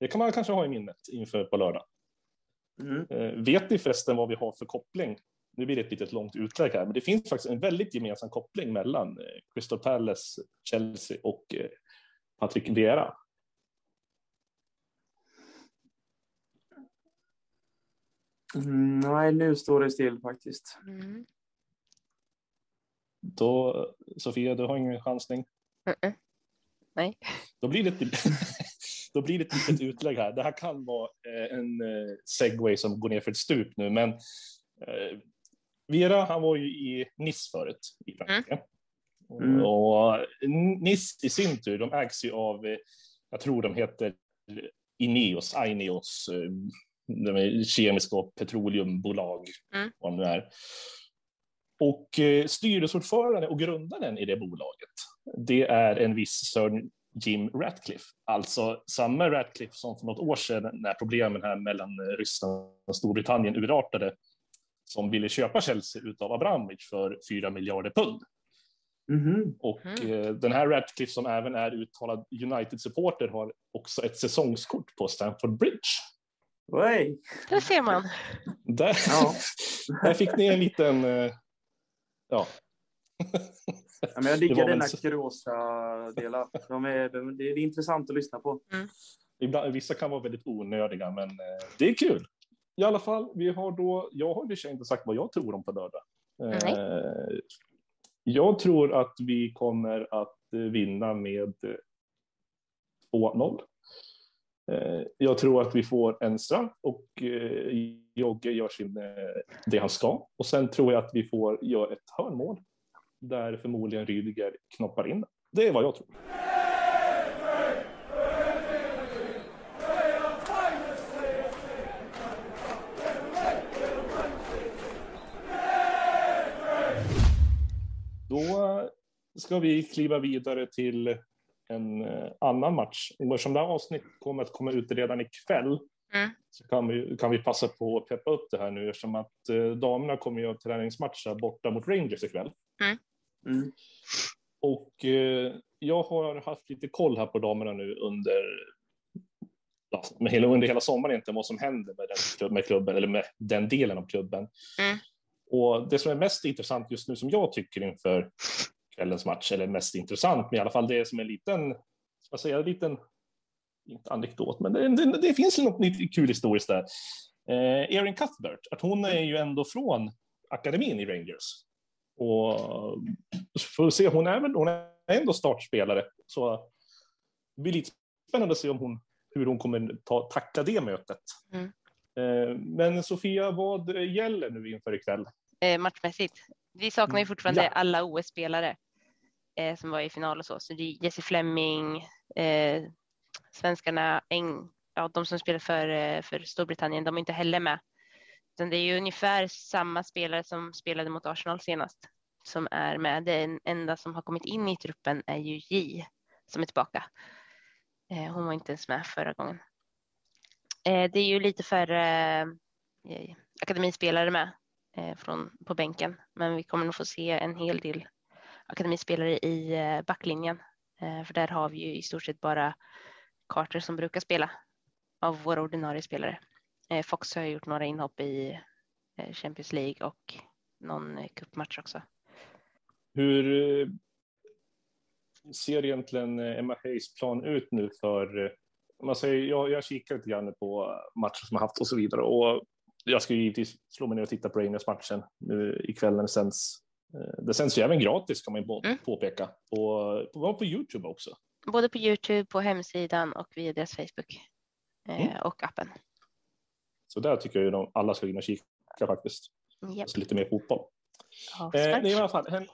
det kan man kanske ha i minnet inför på lördag. Mm. Eh, vet ni förresten vad vi har för koppling? Nu blir det ett litet långt utlägg här, men det finns faktiskt en väldigt gemensam koppling mellan eh, Crystal Palace, Chelsea och eh, Patrick Vieira. Nej, nu står det still faktiskt. Mm. Då, Sofia, du har ingen chansning? Mm -mm. Nej. Då blir det då blir det ett litet utlägg här. Det här kan vara eh, en eh, segway som går ner för ett stup nu, men eh, Vera, han var ju i Nice förut i Frankrike. Mm. Och Nice i sin tur, de ägs ju av, jag tror de heter Ineos, Ineos, kemiska och petroleumbolag, mm. vad det är. Och eh, styrelseordförande och grundaren i det bolaget, det är en viss Sir Jim Ratcliffe, alltså samma Ratcliffe som för något år sedan när problemen här mellan Ryssland och Storbritannien urartade, som ville köpa Chelsea utav Abramovic för 4 miljarder pund. Mm. Och mm. Eh, den här Ratcliffe som även är uttalad United-supporter har också ett säsongskort på Stamford Bridge. Oj. Där ser man. Där, ja. där fick ni en liten eh, ja. ja men jag diggar dina kuriosa-delar. De är, de, det är intressant att lyssna på. Mm. Ibland, vissa kan vara väldigt onödiga, men eh, det är kul. I alla fall, vi har då, jag har i inte sagt vad jag tror om på lördag. Eh, jag tror att vi kommer att vinna med 2-0. Eh, jag tror att vi får en straff och eh, Jogge gör sin, eh, det han ska. Och sen tror jag att vi får göra ett hörnmål där förmodligen Rydiger knoppar in. Det är vad jag tror. Då ska vi kliva vidare till en eh, annan match. Eftersom det här avsnittet kommer att komma ut redan ikväll Mm. Så kan vi, kan vi passa på att peppa upp det här nu eftersom att eh, damerna kommer ju ha träningsmatcher borta mot Rangers ikväll. Mm. Mm. Och eh, jag har haft lite koll här på damerna nu under, med hela, under hela sommaren inte vad som händer med, den, med klubben eller med den delen av klubben. Mm. Och det som är mest intressant just nu som jag tycker inför kvällens match, eller mest intressant, men i alla fall det som är en liten, ska säga, en liten inte anekdot, men det, det, det finns något lite kul historiskt där. Eh, Erin Cuthbert, att hon är ju ändå från akademin i Rangers. Och får se, hon är väl hon är ändå startspelare. Så det blir lite spännande att se om hon, hur hon kommer ta, tackla det mötet. Mm. Eh, men Sofia, vad gäller nu inför ikväll? Eh, matchmässigt. Vi saknar ju fortfarande ja. alla OS-spelare eh, som var i final och så. Så det är Jesse Fleming, eh, svenskarna, Eng, ja, de som spelar för, eh, för Storbritannien, de är inte heller med. Utan det är ju ungefär samma spelare som spelade mot Arsenal senast som är med. Den enda som har kommit in i truppen är ju J som är tillbaka. Eh, hon var inte ens med förra gången. Eh, det är ju lite färre akademispelare med Eh, från, på bänken, men vi kommer nog få se en hel del akademispelare i eh, backlinjen. Eh, för där har vi ju i stort sett bara Carter som brukar spela av våra ordinarie spelare. Fox har gjort några inhopp i Champions League och någon cupmatch också. Hur ser egentligen Emma Hayes plan ut nu för man säger, jag, jag kikar lite grann på matcher som har haft och så vidare och jag ska ju givetvis slå mig ner och titta på Rangers-matchen nu ikväll när det sänds. Det sänds ju även gratis kan man ju mm. påpeka på, på, på Youtube också. Både på Youtube, på hemsidan och via deras Facebook mm. och appen. Så där tycker jag ju alla ska in och kika faktiskt. Yep. Så lite mer fotboll. eh, i alla fall, hen,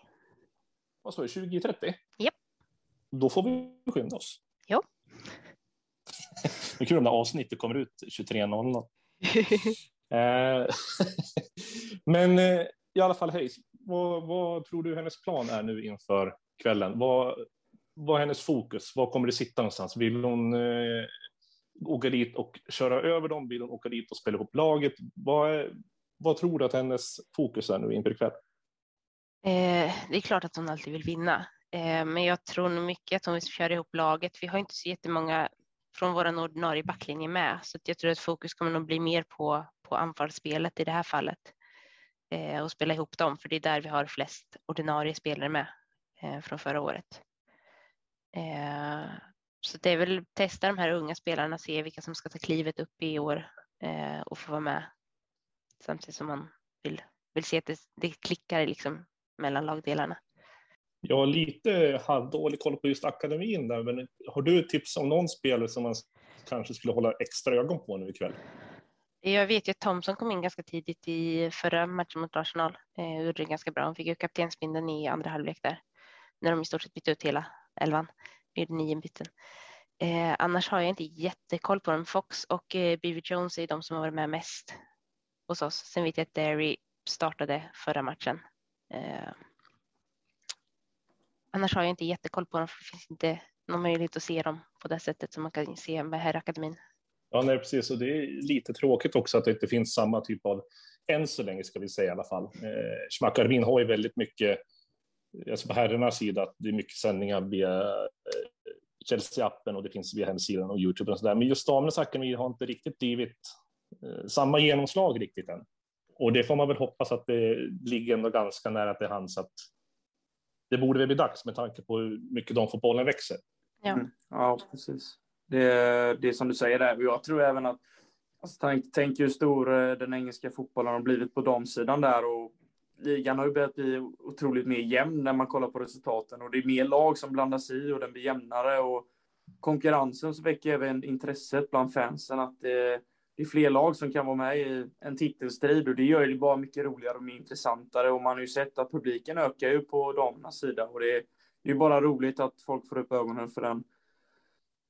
vad sa du, 2030? Japp. Då får vi skynda oss. Jo. det är kul om det avsnittet kommer ut 23.00. Eh, men eh, i alla fall, hej. Vad, vad, tror du hennes plan är nu inför kvällen? Vad, vad är hennes fokus? Var kommer det sitta någonstans? Vill hon eh, åka dit och köra över dem? Vill hon åka dit och spela ihop laget? Vad, är, vad tror du att hennes fokus är nu inför ikväll? Eh, det är klart att hon alltid vill vinna, eh, men jag tror nog mycket att hon vill köra ihop laget. Vi har inte så jättemånga från vår ordinarie backlinje med, så jag tror att fokus kommer nog bli mer på, på anfallsspelet i det här fallet eh, och spela ihop dem, för det är där vi har flest ordinarie spelare med eh, från förra året. Eh, så det är väl testa de här unga spelarna, se vilka som ska ta klivet upp i år eh, och få vara med. Samtidigt som man vill, vill se att det, det klickar liksom mellan lagdelarna. Jag har lite halvdålig koll på just akademin där, men har du tips om någon spelare som man kanske skulle hålla extra ögon på nu ikväll? Jag vet ju att Thomson kom in ganska tidigt i förra matchen mot Arsenal. Eh, gjorde det ganska bra. Han fick ju kaptensbindeln i andra halvlek där. När de i stort sett bytte ut hela elvan gjorde nio byten. Eh, annars har jag inte jättekoll på dem. Fox och eh, Beaver Jones är de som har varit med mest hos oss. Sen vet jag att Derry startade förra matchen. Eh, annars har jag inte jättekoll på dem för det finns inte någon möjlighet att se dem på det sättet som man kan se med herrakademin. Ja, nej, precis. Och det är lite tråkigt också att det inte finns samma typ av, än så länge ska vi säga i alla fall. Eh, Schmackarbin har ju väldigt mycket alltså på herrarnas sida, att det är mycket sändningar via eh, Chelsea-appen och det finns via hemsidan och Youtube och så där. Men just damernas akademi har inte riktigt blivit eh, samma genomslag riktigt än. Och det får man väl hoppas att det ligger ändå ganska nära till hands att det borde väl bli dags med tanke på hur mycket de fotbollen växer. Ja, mm. ja precis. Det, det är som du säger där. Jag tror även att Alltså, tänk, tänk hur stor eh, den engelska fotbollen har blivit på damsidan där. Och ligan har ju börjat bli otroligt mer jämn när man kollar på resultaten. Och det är mer lag som blandas i och den blir jämnare. Och konkurrensen så väcker även intresset bland fansen att det, det är fler lag som kan vara med i en titelstrid. Och det gör det bara mycket roligare och mer intressantare. Och man har ju sett att publiken ökar ju på damernas sida. Och det, det är bara roligt att folk får upp ögonen för den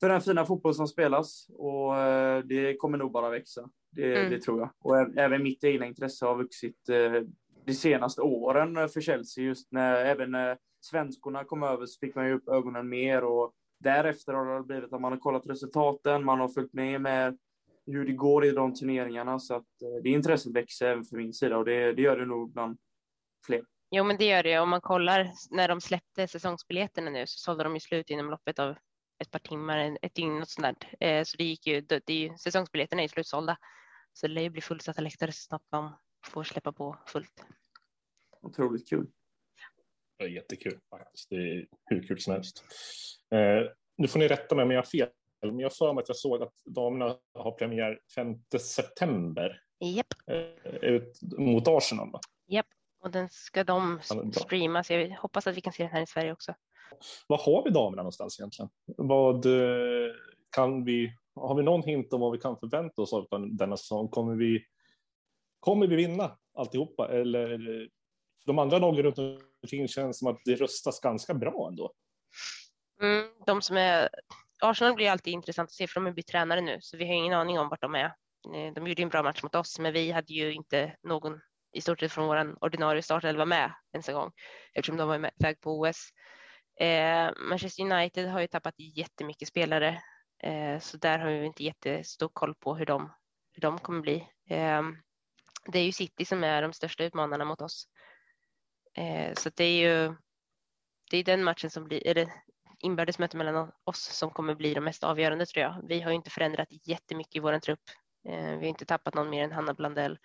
för den fina fotboll som spelas och eh, det kommer nog bara växa. Det, mm. det tror jag. Och även mitt egna intresse har vuxit eh, de senaste åren för Chelsea. Just när även när svenskorna kom över så fick man ju upp ögonen mer och därefter har det blivit att man har kollat resultaten, man har följt med med hur det går i de turneringarna så att eh, det intresset växer även för min sida och det, det gör det nog bland fler. Jo, men det gör det. Om man kollar när de släppte säsongsbiljetterna nu så sålde de ju slut inom loppet av ett par timmar, ett dygn och sånt där. Eh, så det gick ju, det, det, säsongsbiljetterna är ju slutsålda. Så det lär ju bli fullsatta läktare så snabbt man får släppa på fullt. Otroligt kul. Det är jättekul faktiskt. Det är hur kul som helst. Eh, nu får ni rätta mig om jag har fel, men jag för mig att jag såg att damerna har premiär 5 september Japp. Ut mot Arsenal. Japp, och den ska de streama, så jag hoppas att vi kan se den här i Sverige också. Var har vi damerna någonstans egentligen? Vad eh, kan vi, har vi någon hint om vad vi kan förvänta oss av denna säsong? Kommer vi, kommer vi vinna alltihopa eller eh, de andra lagen runt omkring känns som att det röstas ganska bra ändå. Mm, de som är, Arsenal blir alltid intressant att se för de har bytt tränare nu så vi har ingen aning om vart de är. Eh, de gjorde en bra match mot oss men vi hade ju inte någon i stort sett från vår ordinarie startelva med ens en gång eftersom de var iväg på OS. Eh, Manchester United har ju tappat jättemycket spelare eh, så där har vi inte jättestor koll på hur de, hur de kommer bli. Eh, det är ju City som är de största utmanarna mot oss. Eh, så det är ju det är den matchen som blir, eller inbördes möte mellan oss som kommer bli de mest avgörande tror jag. Vi har ju inte förändrat jättemycket i vår trupp. Eh, vi har inte tappat någon mer än Hanna Blandell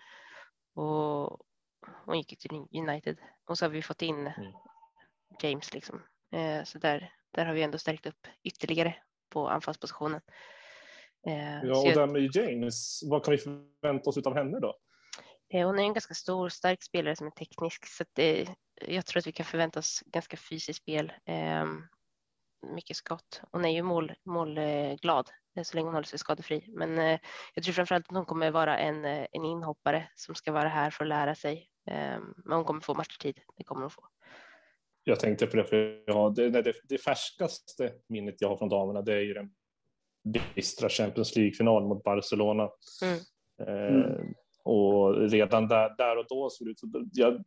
och hon gick till United och så har vi fått in mm. James liksom. Eh, så där, där har vi ändå stärkt upp ytterligare på anfallspositionen. Ja, och där med James, vad kan vi förvänta oss av henne då? Eh, hon är en ganska stor, stark spelare som är teknisk, så det, jag tror att vi kan förvänta oss ganska fysiskt spel. Eh, mycket skott. Hon är ju mål, målglad eh, så länge hon håller sig skadefri. Men eh, jag tror framförallt att hon kommer vara en, eh, en inhoppare som ska vara här för att lära sig. Ehm, men hon kommer få matchtid. Det kommer hon få. Jag tänkte på det, för ja, det, det, det färskaste minnet jag har från damerna, det är ju den bistra Champions League-finalen mot Barcelona. Mm. Mm. Och redan där, där och då såg det ut så jag,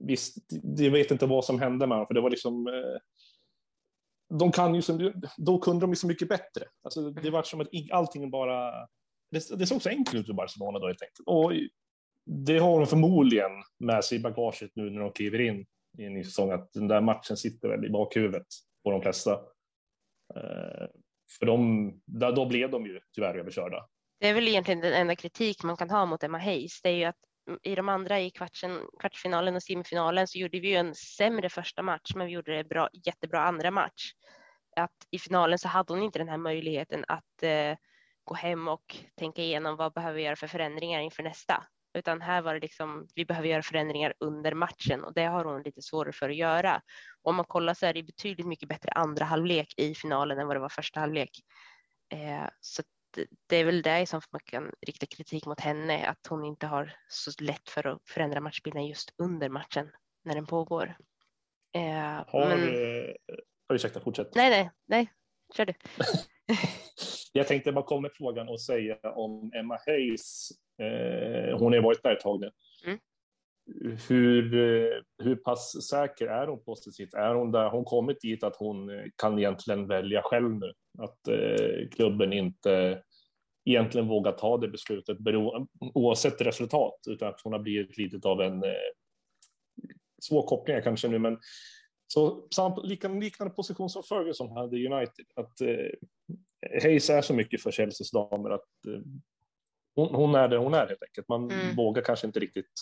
visst, jag vet inte vad som hände med honom, för det var liksom eh, de kan ju som, då kunde de ju så mycket bättre. Alltså, det var som att allting bara, det, det såg så enkelt ut i Barcelona då helt enkelt. Och det har de förmodligen med sig i bagaget nu när de kliver in i en ny säsong, att den där matchen sitter väl i bakhuvudet på de flesta. Eh, för de, då blev de ju tyvärr överkörda det är väl egentligen den enda kritik man kan ha mot Emma Hayes. Det är ju att i de andra i kvartsen, kvartsfinalen och semifinalen så gjorde vi ju en sämre första match, men vi gjorde det bra, jättebra andra match. Att i finalen så hade hon inte den här möjligheten att eh, gå hem och tänka igenom vad behöver vi göra för förändringar inför nästa, utan här var det liksom vi behöver göra förändringar under matchen och det har hon lite svårare för att göra. Och om man kollar så är det betydligt mycket bättre andra halvlek i finalen än vad det var första halvlek. Eh, så det är väl det som man kan rikta kritik mot henne, att hon inte har så lätt för att förändra matchbilden just under matchen när den pågår. Eh, har, men... eh, ursäkta, fortsätt. Nej, nej, nej, kör du. Jag tänkte bara komma med frågan och säga om Emma Hayes. Eh, hon har varit där ett tag nu. Mm. Hur, eh, hur pass säker är hon på sitt? Är hon där? Hon kommit dit att hon eh, kan egentligen välja själv nu? Att eh, klubben inte egentligen vågar ta det beslutet bero, oavsett resultat, utan att hon har blivit lite av en eh, svår koppling kanske nu, men så liknande position som Ferguson hade i United, att eh, Hayes är så mycket för Chelseas damer att eh, hon, hon, är det hon är helt enkelt. Man mm. vågar kanske inte riktigt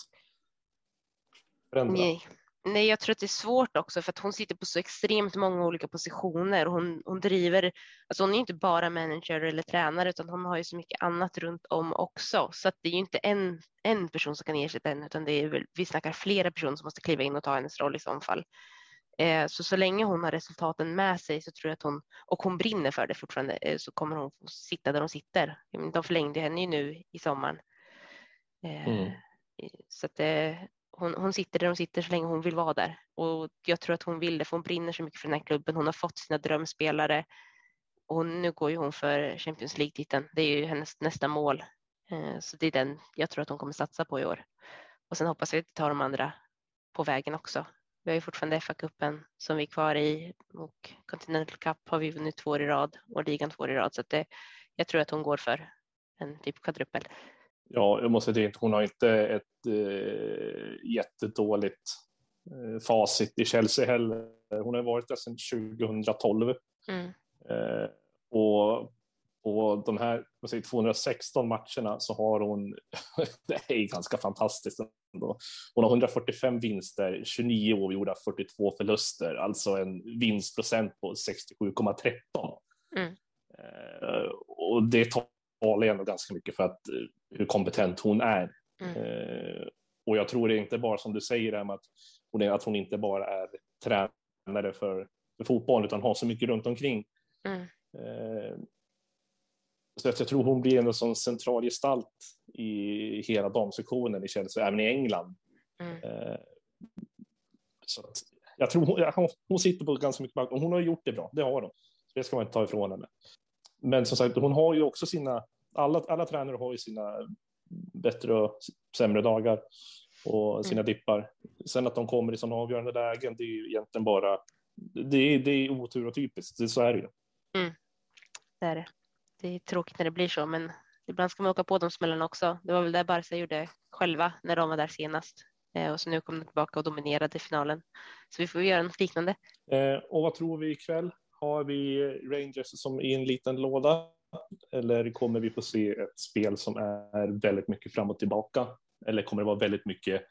förändra. Nej. Nej, jag tror att det är svårt också för att hon sitter på så extremt många olika positioner. Hon, hon driver, alltså hon är inte bara manager eller tränare utan hon har ju så mycket annat runt om också. Så att det är ju inte en, en person som kan ersätta henne utan det är väl, vi snackar flera personer som måste kliva in och ta hennes roll i så fall. Eh, så så länge hon har resultaten med sig så tror jag att hon, och hon brinner för det fortfarande, eh, så kommer hon få sitta där hon sitter. De förlängde henne ju nu i sommaren. Eh, mm. Så att hon, hon sitter där hon sitter så länge hon vill vara där och jag tror att hon vill det för hon brinner så mycket för den här klubben. Hon har fått sina drömspelare och nu går ju hon för Champions League-titeln. Det är ju hennes nästa mål, så det är den jag tror att hon kommer satsa på i år. Och sen hoppas vi att tar de andra på vägen också. Vi har ju fortfarande FA-cupen som vi är kvar i och Continental Cup har vi vunnit två år i rad och ligan två år i rad så det, jag tror att hon går för en typ kvadrupel ja, jag måste säga att hon har inte ett eh, jättedåligt eh, facit i Chelsea heller. Hon har varit där sedan 2012. Mm. Eh, och på de här säger, 216 matcherna så har hon, det är ganska fantastiskt ändå. Hon har 145 vinster, 29 oavgjorda, 42 förluster, alltså en vinstprocent på 67,13. Mm. Eh, och det talar ändå ganska mycket för att, eh, hur kompetent hon är. Mm. Eh, och jag tror det inte bara som du säger, Emma, att hon, är, att hon inte bara är tränare för, för fotboll, utan har så mycket runt omkring. Mm. Eh, så jag tror hon blir en sån central gestalt i hela damsektionen i Chelsea, även i England. Mm. Eh, så att jag tror hon, hon sitter på ganska mycket makt och hon har gjort det bra, det har hon. Så det ska man inte ta ifrån henne. Men som sagt, hon har ju också sina, alla, alla tränare har ju sina bättre och sämre dagar och sina mm. dippar. Sen att de kommer i sådana avgörande lägen, det är ju egentligen bara, det är, det är otur och typiskt, det, så är det ju. Mm. Det är det. Det är tråkigt när det blir så, men ibland ska man åka på de smällarna också. Det var väl det Barca gjorde själva när de var där senast. Eh, och så nu kom de tillbaka och dominerade finalen. Så vi får göra något liknande. Eh, och vad tror vi ikväll? Har vi Rangers som i en liten låda? Eller kommer vi få se ett spel som är väldigt mycket fram och tillbaka? Eller kommer det vara väldigt mycket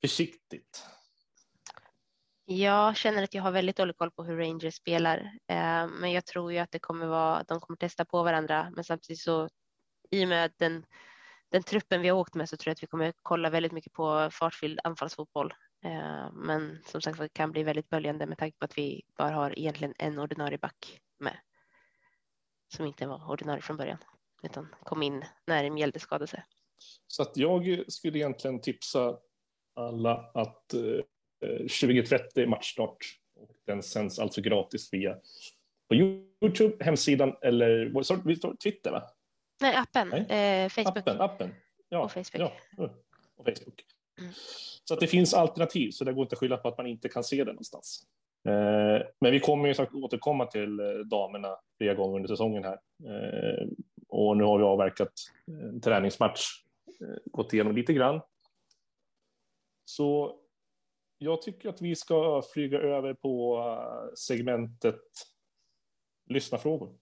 försiktigt? Jag känner att jag har väldigt dålig koll på hur Rangers spelar, eh, men jag tror ju att det kommer vara, de kommer testa på varandra, men samtidigt så i och med den den truppen vi har åkt med så tror jag att vi kommer kolla väldigt mycket på fartfylld anfallsfotboll. Eh, men som sagt det kan bli väldigt böljande med tanke på att vi bara har egentligen en ordinarie back med. Som inte var ordinarie från början utan kom in när Mjelde skadade sig. Så att jag skulle egentligen tipsa alla att eh, 2030 matchstart och den sänds alltså gratis via på Youtube, hemsidan eller Twitter va? Nej, appen. Nej. Eh, Facebook. Appen, appen. Ja, och Facebook. Ja, och Facebook. Mm. Så att det finns alternativ, så det går inte att skylla på att man inte kan se det någonstans. Eh, men vi kommer ju sagt återkomma till eh, damerna flera gånger under säsongen här. Eh, och nu har vi avverkat en träningsmatch, eh, gått igenom lite grann. Så jag tycker att vi ska flyga över på eh, segmentet lyssna frågor.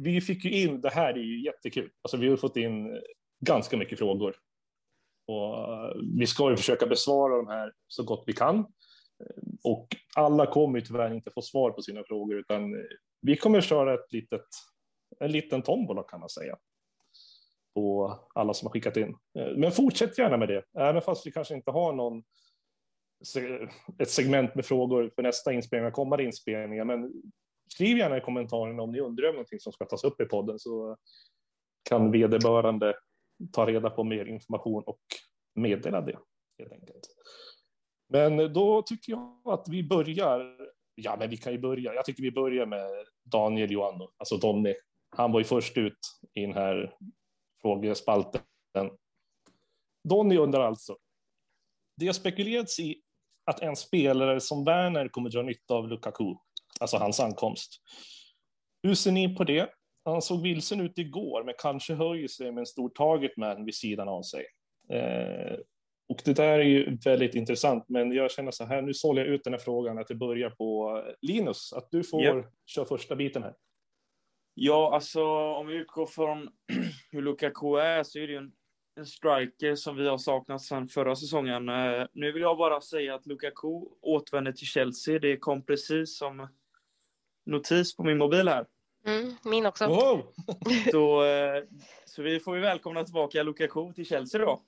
vi fick ju in, det här är ju jättekul, alltså vi har fått in ganska mycket frågor. Och eh, vi ska ju försöka besvara de här så gott vi kan. Och alla kommer ju tyvärr inte få svar på sina frågor, utan eh, vi kommer köra ett litet, en liten tombola kan man säga. På alla som har skickat in. Eh, men fortsätt gärna med det, även fast vi kanske inte har någon ett segment med frågor för nästa inspelning, kommande inspelningar. Men skriv gärna i kommentarerna om ni undrar om någonting som ska tas upp i podden så kan vederbörande ta reda på mer information och meddela det helt enkelt. Men då tycker jag att vi börjar. Ja, men vi kan ju börja. Jag tycker vi börjar med Daniel Joanno, alltså Donny. Han var ju först ut i den här frågespalten. Donny undrar alltså. Det har spekulerats i att en spelare som Werner kommer dra nytta av Lukaku alltså hans ankomst. Hur ser ni på det? Han såg vilsen ut igår, men kanske höjer sig med en stor target man vid sidan av sig. Eh, och det där är ju väldigt intressant, men jag känner så här, nu sållar jag ut den här frågan att det börjar på Linus, att du får yep. köra första biten här. Ja, alltså om vi utgår från hur Lukaku är så är det ju en, en striker som vi har saknat sedan förra säsongen. Eh, nu vill jag bara säga att Lukaku återvänder till Chelsea. Det kom precis som notis på min mobil här. Mm, min också. Wow. så, eh, så vi får ju välkomna tillbaka Lukaku till Chelsea då.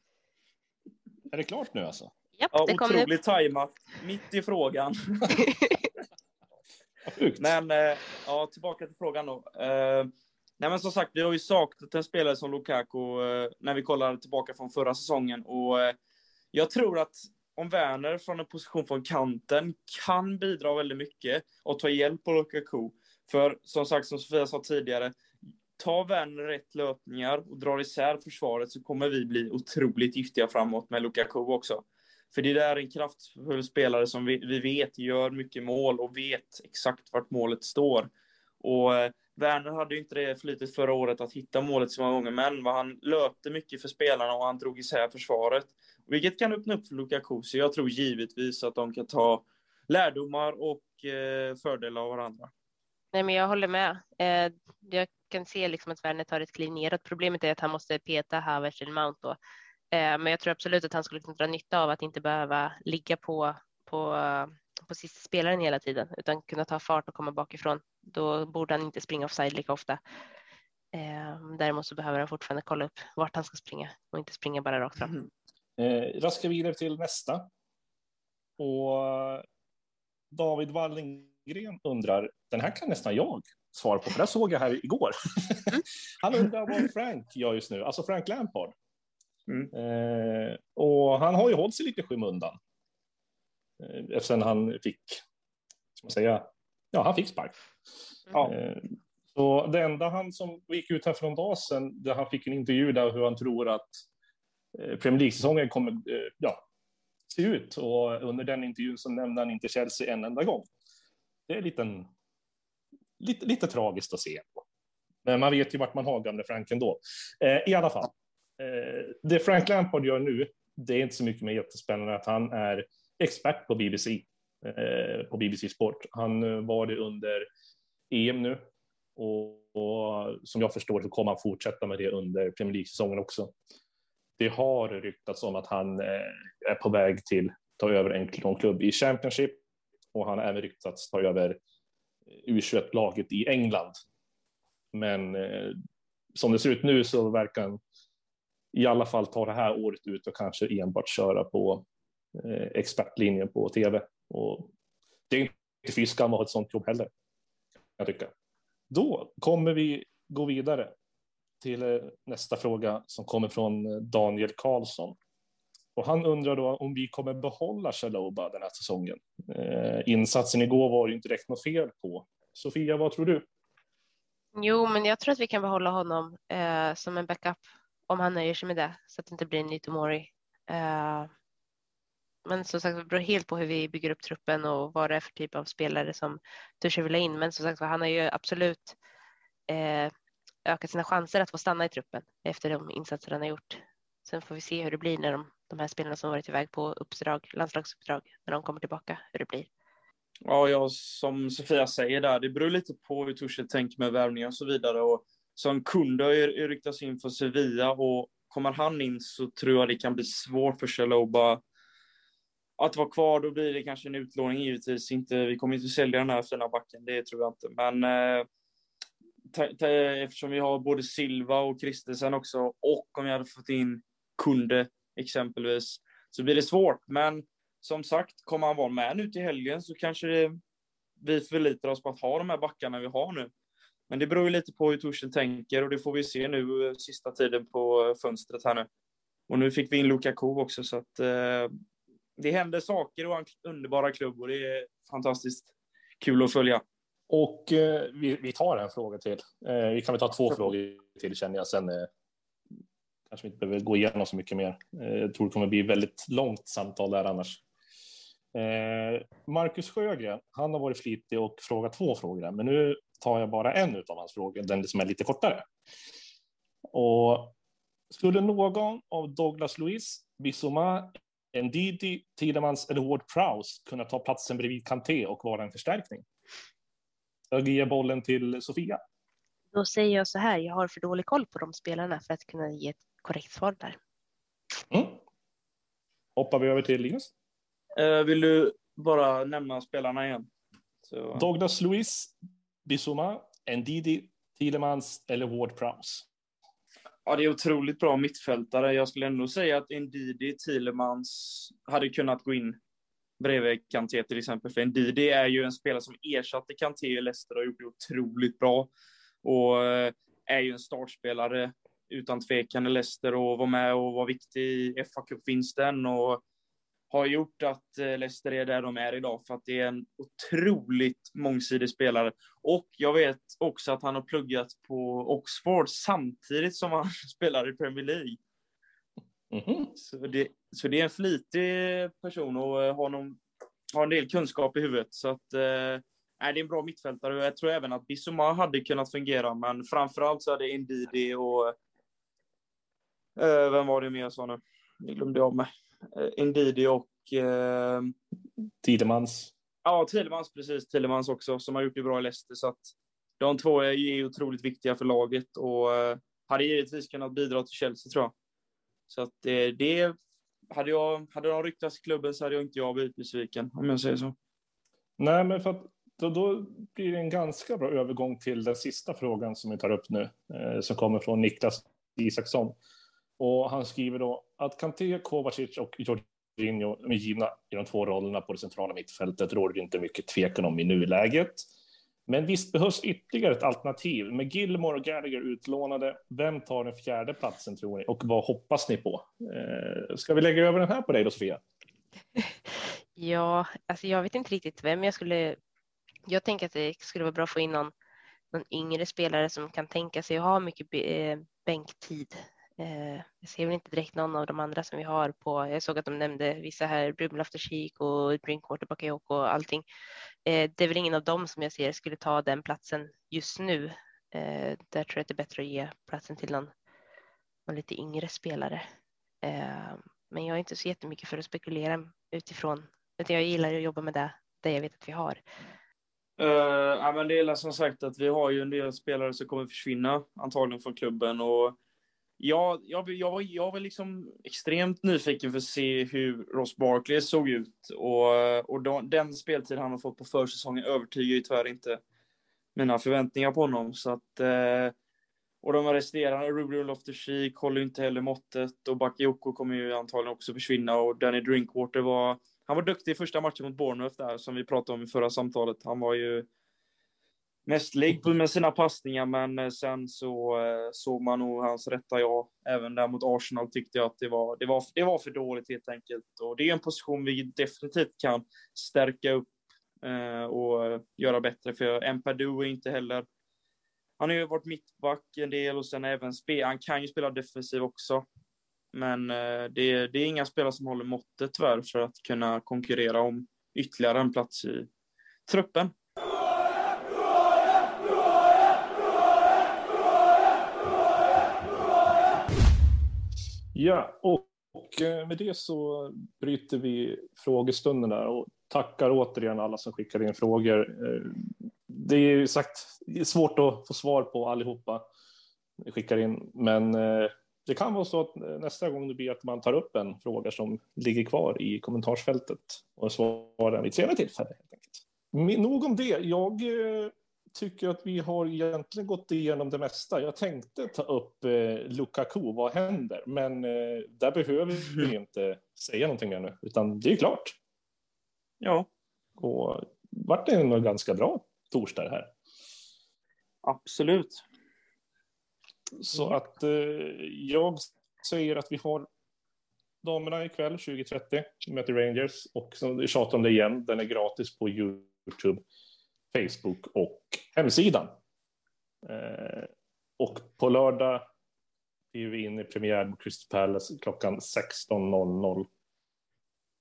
Är det klart nu alltså? Japp, ja, det kommer otroligt tajmat. Mitt i frågan. men eh, ja, tillbaka till frågan då. Eh, nej, men som sagt, vi har ju saknat en spelare som Lukaku eh, när vi kollar tillbaka från förra säsongen och eh, jag tror att om Werner från en position från kanten kan bidra väldigt mycket och ta hjälp av Lukaku. För som sagt, som Sofia sa tidigare, tar Werner rätt löpningar och drar isär försvaret så kommer vi bli otroligt giftiga framåt med Lukaku också. För det där är en kraftfull spelare som vi, vi vet gör mycket mål och vet exakt vart målet står. Och eh, Werner hade ju inte det flytet förra året att hitta målet så många gånger, men han löpte mycket för spelarna och han drog isär försvaret. Vilket kan öppna upp för Lukaku, så jag tror givetvis att de kan ta lärdomar och eh, fördelar av varandra. Nej, men jag håller med. Eh, jag kan se liksom att Werner tar ett kliv neråt. Problemet är att han måste peta Havertz eller Mount då. Eh, men jag tror absolut att han skulle kunna dra nytta av att inte behöva ligga på på, på sista spelaren hela tiden utan kunna ta fart och komma bakifrån. Då borde han inte springa offside lika ofta. Eh, däremot så behöver han fortfarande kolla upp vart han ska springa och inte springa bara rakt fram. Mm. Eh, raska vidare till nästa. Och David Wallengren undrar, den här kan nästan jag svara på, för det såg jag här igår. Mm. han undrar vad Frank gör just nu, alltså Frank Lampard. Mm. Eh, och han har ju hållit sig lite skymundan. Eh, eftersom han fick, ska man säga, ja, han fick spark. Mm. Eh, så det enda han som gick ut här för någon dag sedan, där han fick en intervju där hur han tror att eh, Premier League-säsongen kommer eh, ja, se ut. Och under den intervjun så nämnde han inte Chelsea en enda gång. Det är lite, lite, lite tragiskt att se. Men man vet ju vart man har gamle Frank ändå. Eh, I alla fall, Eh, det Frank Lampard gör nu, det är inte så mycket mer jättespännande att han är expert på BBC, eh, på BBC Sport. Han eh, var det under EM nu och, och, som jag förstår så kommer han fortsätta med det under Premier League-säsongen också. Det har ryktats om att han eh, är på väg till ta över en klubb i Championship och han har även ryktats ta över eh, U21-laget i England. Men eh, som det ser ut nu så verkar han i alla fall ta det här året ut och kanske enbart köra på eh, expertlinjen på tv. Och det är inte fy skam att ha ett sånt jobb heller, jag tycker. Då kommer vi gå vidare till eh, nästa fråga som kommer från eh, Daniel Karlsson. Och han undrar då om vi kommer behålla Chaloba den här säsongen. Eh, insatsen igår var ju inte direkt något fel på. Sofia, vad tror du? Jo, men jag tror att vi kan behålla honom eh, som en backup om han nöjer sig med det så att det inte blir en ny Tomori. Uh, men som sagt, det beror helt på hur vi bygger upp truppen och vad det är för typ av spelare som Tusher vill ha in. Men som sagt, han har ju absolut uh, ökat sina chanser att få stanna i truppen efter de insatser han har gjort. Sen får vi se hur det blir när de, de här spelarna som varit iväg på uppdrag, landslagsuppdrag, när de kommer tillbaka, hur det blir. Ja, ja, som Sofia säger där, det beror lite på hur Tuchel tänker med värvningar och så vidare. Och som kunde har ju ryktats in för Sevilla och kommer han in så tror jag det kan bli svårt för Chaloba att vara kvar. Då blir det kanske en utlåning givetvis. Inte, vi kommer inte sälja den här fina backen, det tror jag inte. Men eh, eftersom vi har både Silva och Kristensen också och om jag hade fått in Kunde exempelvis så blir det svårt. Men som sagt, kommer han vara med nu till helgen så kanske det, vi förlitar oss på att ha de här backarna vi har nu. Men det beror ju lite på hur Torsten tänker och det får vi se nu eh, sista tiden på fönstret här nu. Och nu fick vi in Lukaku också så att eh, det händer saker och en underbara klubb och det är fantastiskt kul att följa. Och eh, vi, vi, tar en fråga till. Eh, vi kan väl ta två frågor till känner jag. Sen eh, kanske vi inte behöver gå igenom så mycket mer. Eh, jag tror det kommer bli väldigt långt samtal där annars. Eh, Marcus Sjögren, han har varit flitig och frågat två frågor, men nu tar jag bara en av hans frågor, den som är lite kortare. Och skulle någon av Douglas Luiz, Bissoma, Ndidi, Tidemans eller Ward Prowse kunna ta platsen bredvid Kanté och vara en förstärkning? Jag ger bollen till Sofia. Då säger jag så här, jag har för dålig koll på de spelarna för att kunna ge ett korrekt svar där. Mm. Hoppar vi över till Linus. Uh, vill du bara nämna spelarna igen? Så... Douglas Luiz, Bissouma, Ndidi, Thielemans eller Ward Prowse? Ja, det är otroligt bra mittfältare. Jag skulle ändå säga att Ndidi, Thielemans hade kunnat gå in bredvid Kanté till exempel. För Ndidi är ju en spelare som ersatte Kanté i Leicester och gjorde gjort det otroligt bra. Och eh, är ju en startspelare utan tvekan i Leicester och var med och var viktig i fa Cup-vinsten och har gjort att eh, Leicester är där de är idag för att det är en otroligt mångsidig spelare. Och jag vet också att han har pluggat på Oxford samtidigt som han spelar i Premier League. Mm -hmm. så, det, så det är en flitig person och eh, har, någon, har en del kunskap i huvudet. Så att, eh, det är en bra mittfältare. Jag tror även att Bissouma hade kunnat fungera, men framförallt så hade Ndidi och... Eh, vem var det mer jag sa nu? Jag glömde av mig. Eh, Ndidi och... Eh, Tidemans. Ja, Tidemans precis. Tidemans också, som har gjort det bra i Leicester. Så att de två är ju otroligt viktiga för laget och eh, hade givetvis kunnat bidra till Chelsea tror jag. Så att det, det hade, jag, hade de ryktats i klubben så hade jag inte jag blivit besviken, om jag säger så. Nej, men för att då, då blir det en ganska bra övergång till den sista frågan som vi tar upp nu, eh, som kommer från Niklas Isaksson. Och han skriver då att Kanté, Kovacic och Jorginho är givna i de två rollerna på det centrala mittfältet råder det inte mycket tvekan om i nuläget. Men visst behövs ytterligare ett alternativ. Med Gilmore och Gallagher utlånade, vem tar den fjärde platsen tror ni? Och vad hoppas ni på? Eh, ska vi lägga över den här på dig då, Sofia? Ja, alltså jag vet inte riktigt vem jag skulle. Jag tänker att det skulle vara bra att få in någon, någon yngre spelare som kan tänka sig att ha mycket eh, bänktid. Eh, jag ser väl inte direkt någon av de andra som vi har på. Jag såg att de nämnde vissa här, Brumlafter och Drinkwater, Bakayoko och allting. Eh, det är väl ingen av dem som jag ser skulle ta den platsen just nu. Eh, där tror jag att det är bättre att ge platsen till någon, någon lite yngre spelare. Eh, men jag är inte så jättemycket för att spekulera utifrån, utan jag gillar att jobba med det, det jag vet att vi har. Uh, ja, men det är som sagt att vi har ju en del spelare som kommer försvinna antagligen från klubben och jag, jag, jag, jag var liksom extremt nyfiken för att se hur Ross Barkley såg ut och, och då, den speltid han har fått på försäsongen övertygar ju tyvärr inte mina förväntningar på honom. Så att, eh, och de resterande, Ruben Loftus-Cheek håller inte heller måttet och Bakayoko kommer ju antagligen också försvinna och Danny Drinkwater var, han var duktig i första matchen mot Bournemouth där som vi pratade om i förra samtalet. Han var ju mästerlig med sina passningar, men eh, sen så eh, såg man nog hans rätta jag. Även där mot Arsenal tyckte jag att det var, det var, det var för dåligt helt enkelt. Och det är en position vi definitivt kan stärka upp eh, och göra bättre, för Empadu är inte heller han har ju varit mittback en del och sen även spel. Han kan ju spela defensiv också. Men eh, det, är, det är inga spelare som håller måttet tyvärr för att kunna konkurrera om ytterligare en plats i truppen. Ja, och, och eh, med det så bryter vi frågestunden där och tackar återigen alla som skickar in frågor. Eh, det är sagt det är svårt att få svar på allihopa skickar in, men eh, det kan vara så att nästa gång det blir att man tar upp en fråga som ligger kvar i kommentarsfältet och svarar den vid ett senare tillfälle. Helt enkelt. Nog om det. Jag tycker att vi har egentligen gått igenom det mesta. Jag tänkte ta upp eh, Lukaku, vad händer? Men eh, där behöver vi inte säga någonting ännu, utan det är klart. Ja. Och vart det en ganska bra torsdag här. Absolut. Så att eh, jag säger att vi har damerna ikväll 20.30 möter Rangers och så tjatar om det igen. Den är gratis på Youtube. Facebook och hemsidan. Eh, och på lördag är vi inne i premiär på Crystal Palace klockan 16.00.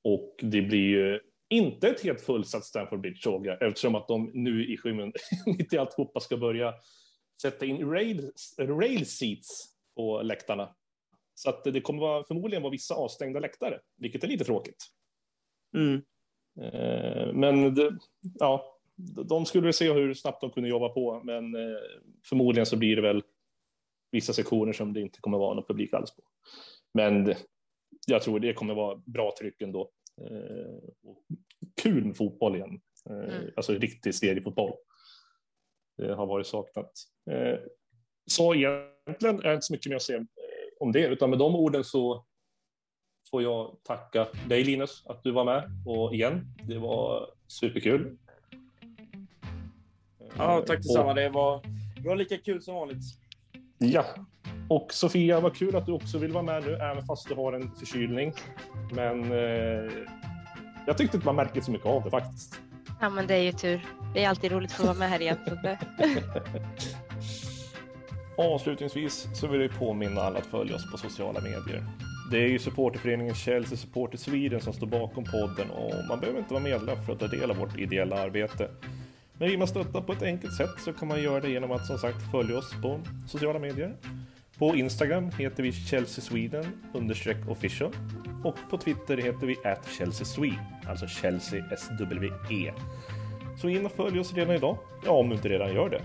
Och det blir ju inte ett helt fullsatt Stamford Bridge såg jag, eftersom att de nu i skymmen mitt i alltihopa ska börja sätta in rail, rail seats på läktarna. Så att det kommer vara, förmodligen vara vissa avstängda läktare, vilket är lite tråkigt. Mm. Eh, men det, ja, de skulle se hur snabbt de kunde jobba på, men eh, förmodligen så blir det väl vissa sektioner som det inte kommer vara någon publik alls på. Men jag tror det kommer vara bra tryck ändå. Eh, kul med fotboll igen, eh, mm. alltså riktig seriefotboll. Det har varit saknat. Så egentligen är det inte så mycket mer att säga om det, utan med de orden så får jag tacka dig Linus att du var med och igen. Det var superkul. Ja, tack detsamma. Det var, det var lika kul som vanligt. Ja, och Sofia, vad kul att du också vill vara med nu, även fast du har en förkylning. Men eh, jag tyckte inte man märkte så mycket av det faktiskt. Ja, men det är ju tur. Det är alltid roligt att få vara med här igen. Avslutningsvis så vill jag påminna alla att följa oss på sociala medier. Det är ju supporterföreningen Chelsea Supporter Sweden som står bakom podden och man behöver inte vara medlem för att ta del av vårt ideella arbete. Men vill man stötta på ett enkelt sätt så kan man göra det genom att som sagt följa oss på sociala medier. På Instagram heter vi Chelsea Sweden understreck official och på Twitter heter vi at Chelsea Sweden, alltså Chelsea SWE. Så in och följ oss redan idag, ja om du inte redan gör det.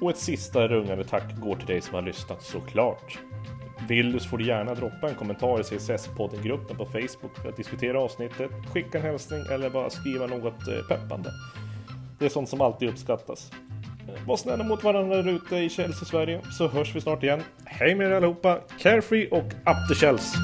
Och ett sista rungande tack går till dig som har lyssnat såklart. Vill du så får du gärna droppa en kommentar i CSS-podden-gruppen på Facebook för att diskutera avsnittet, skicka en hälsning eller bara skriva något eh, peppande. Det är sånt som alltid uppskattas. Eh, var snälla mot varandra där ute i Chelsea, Sverige, så hörs vi snart igen. Hej med er allihopa! Carefree och up the Chelsea!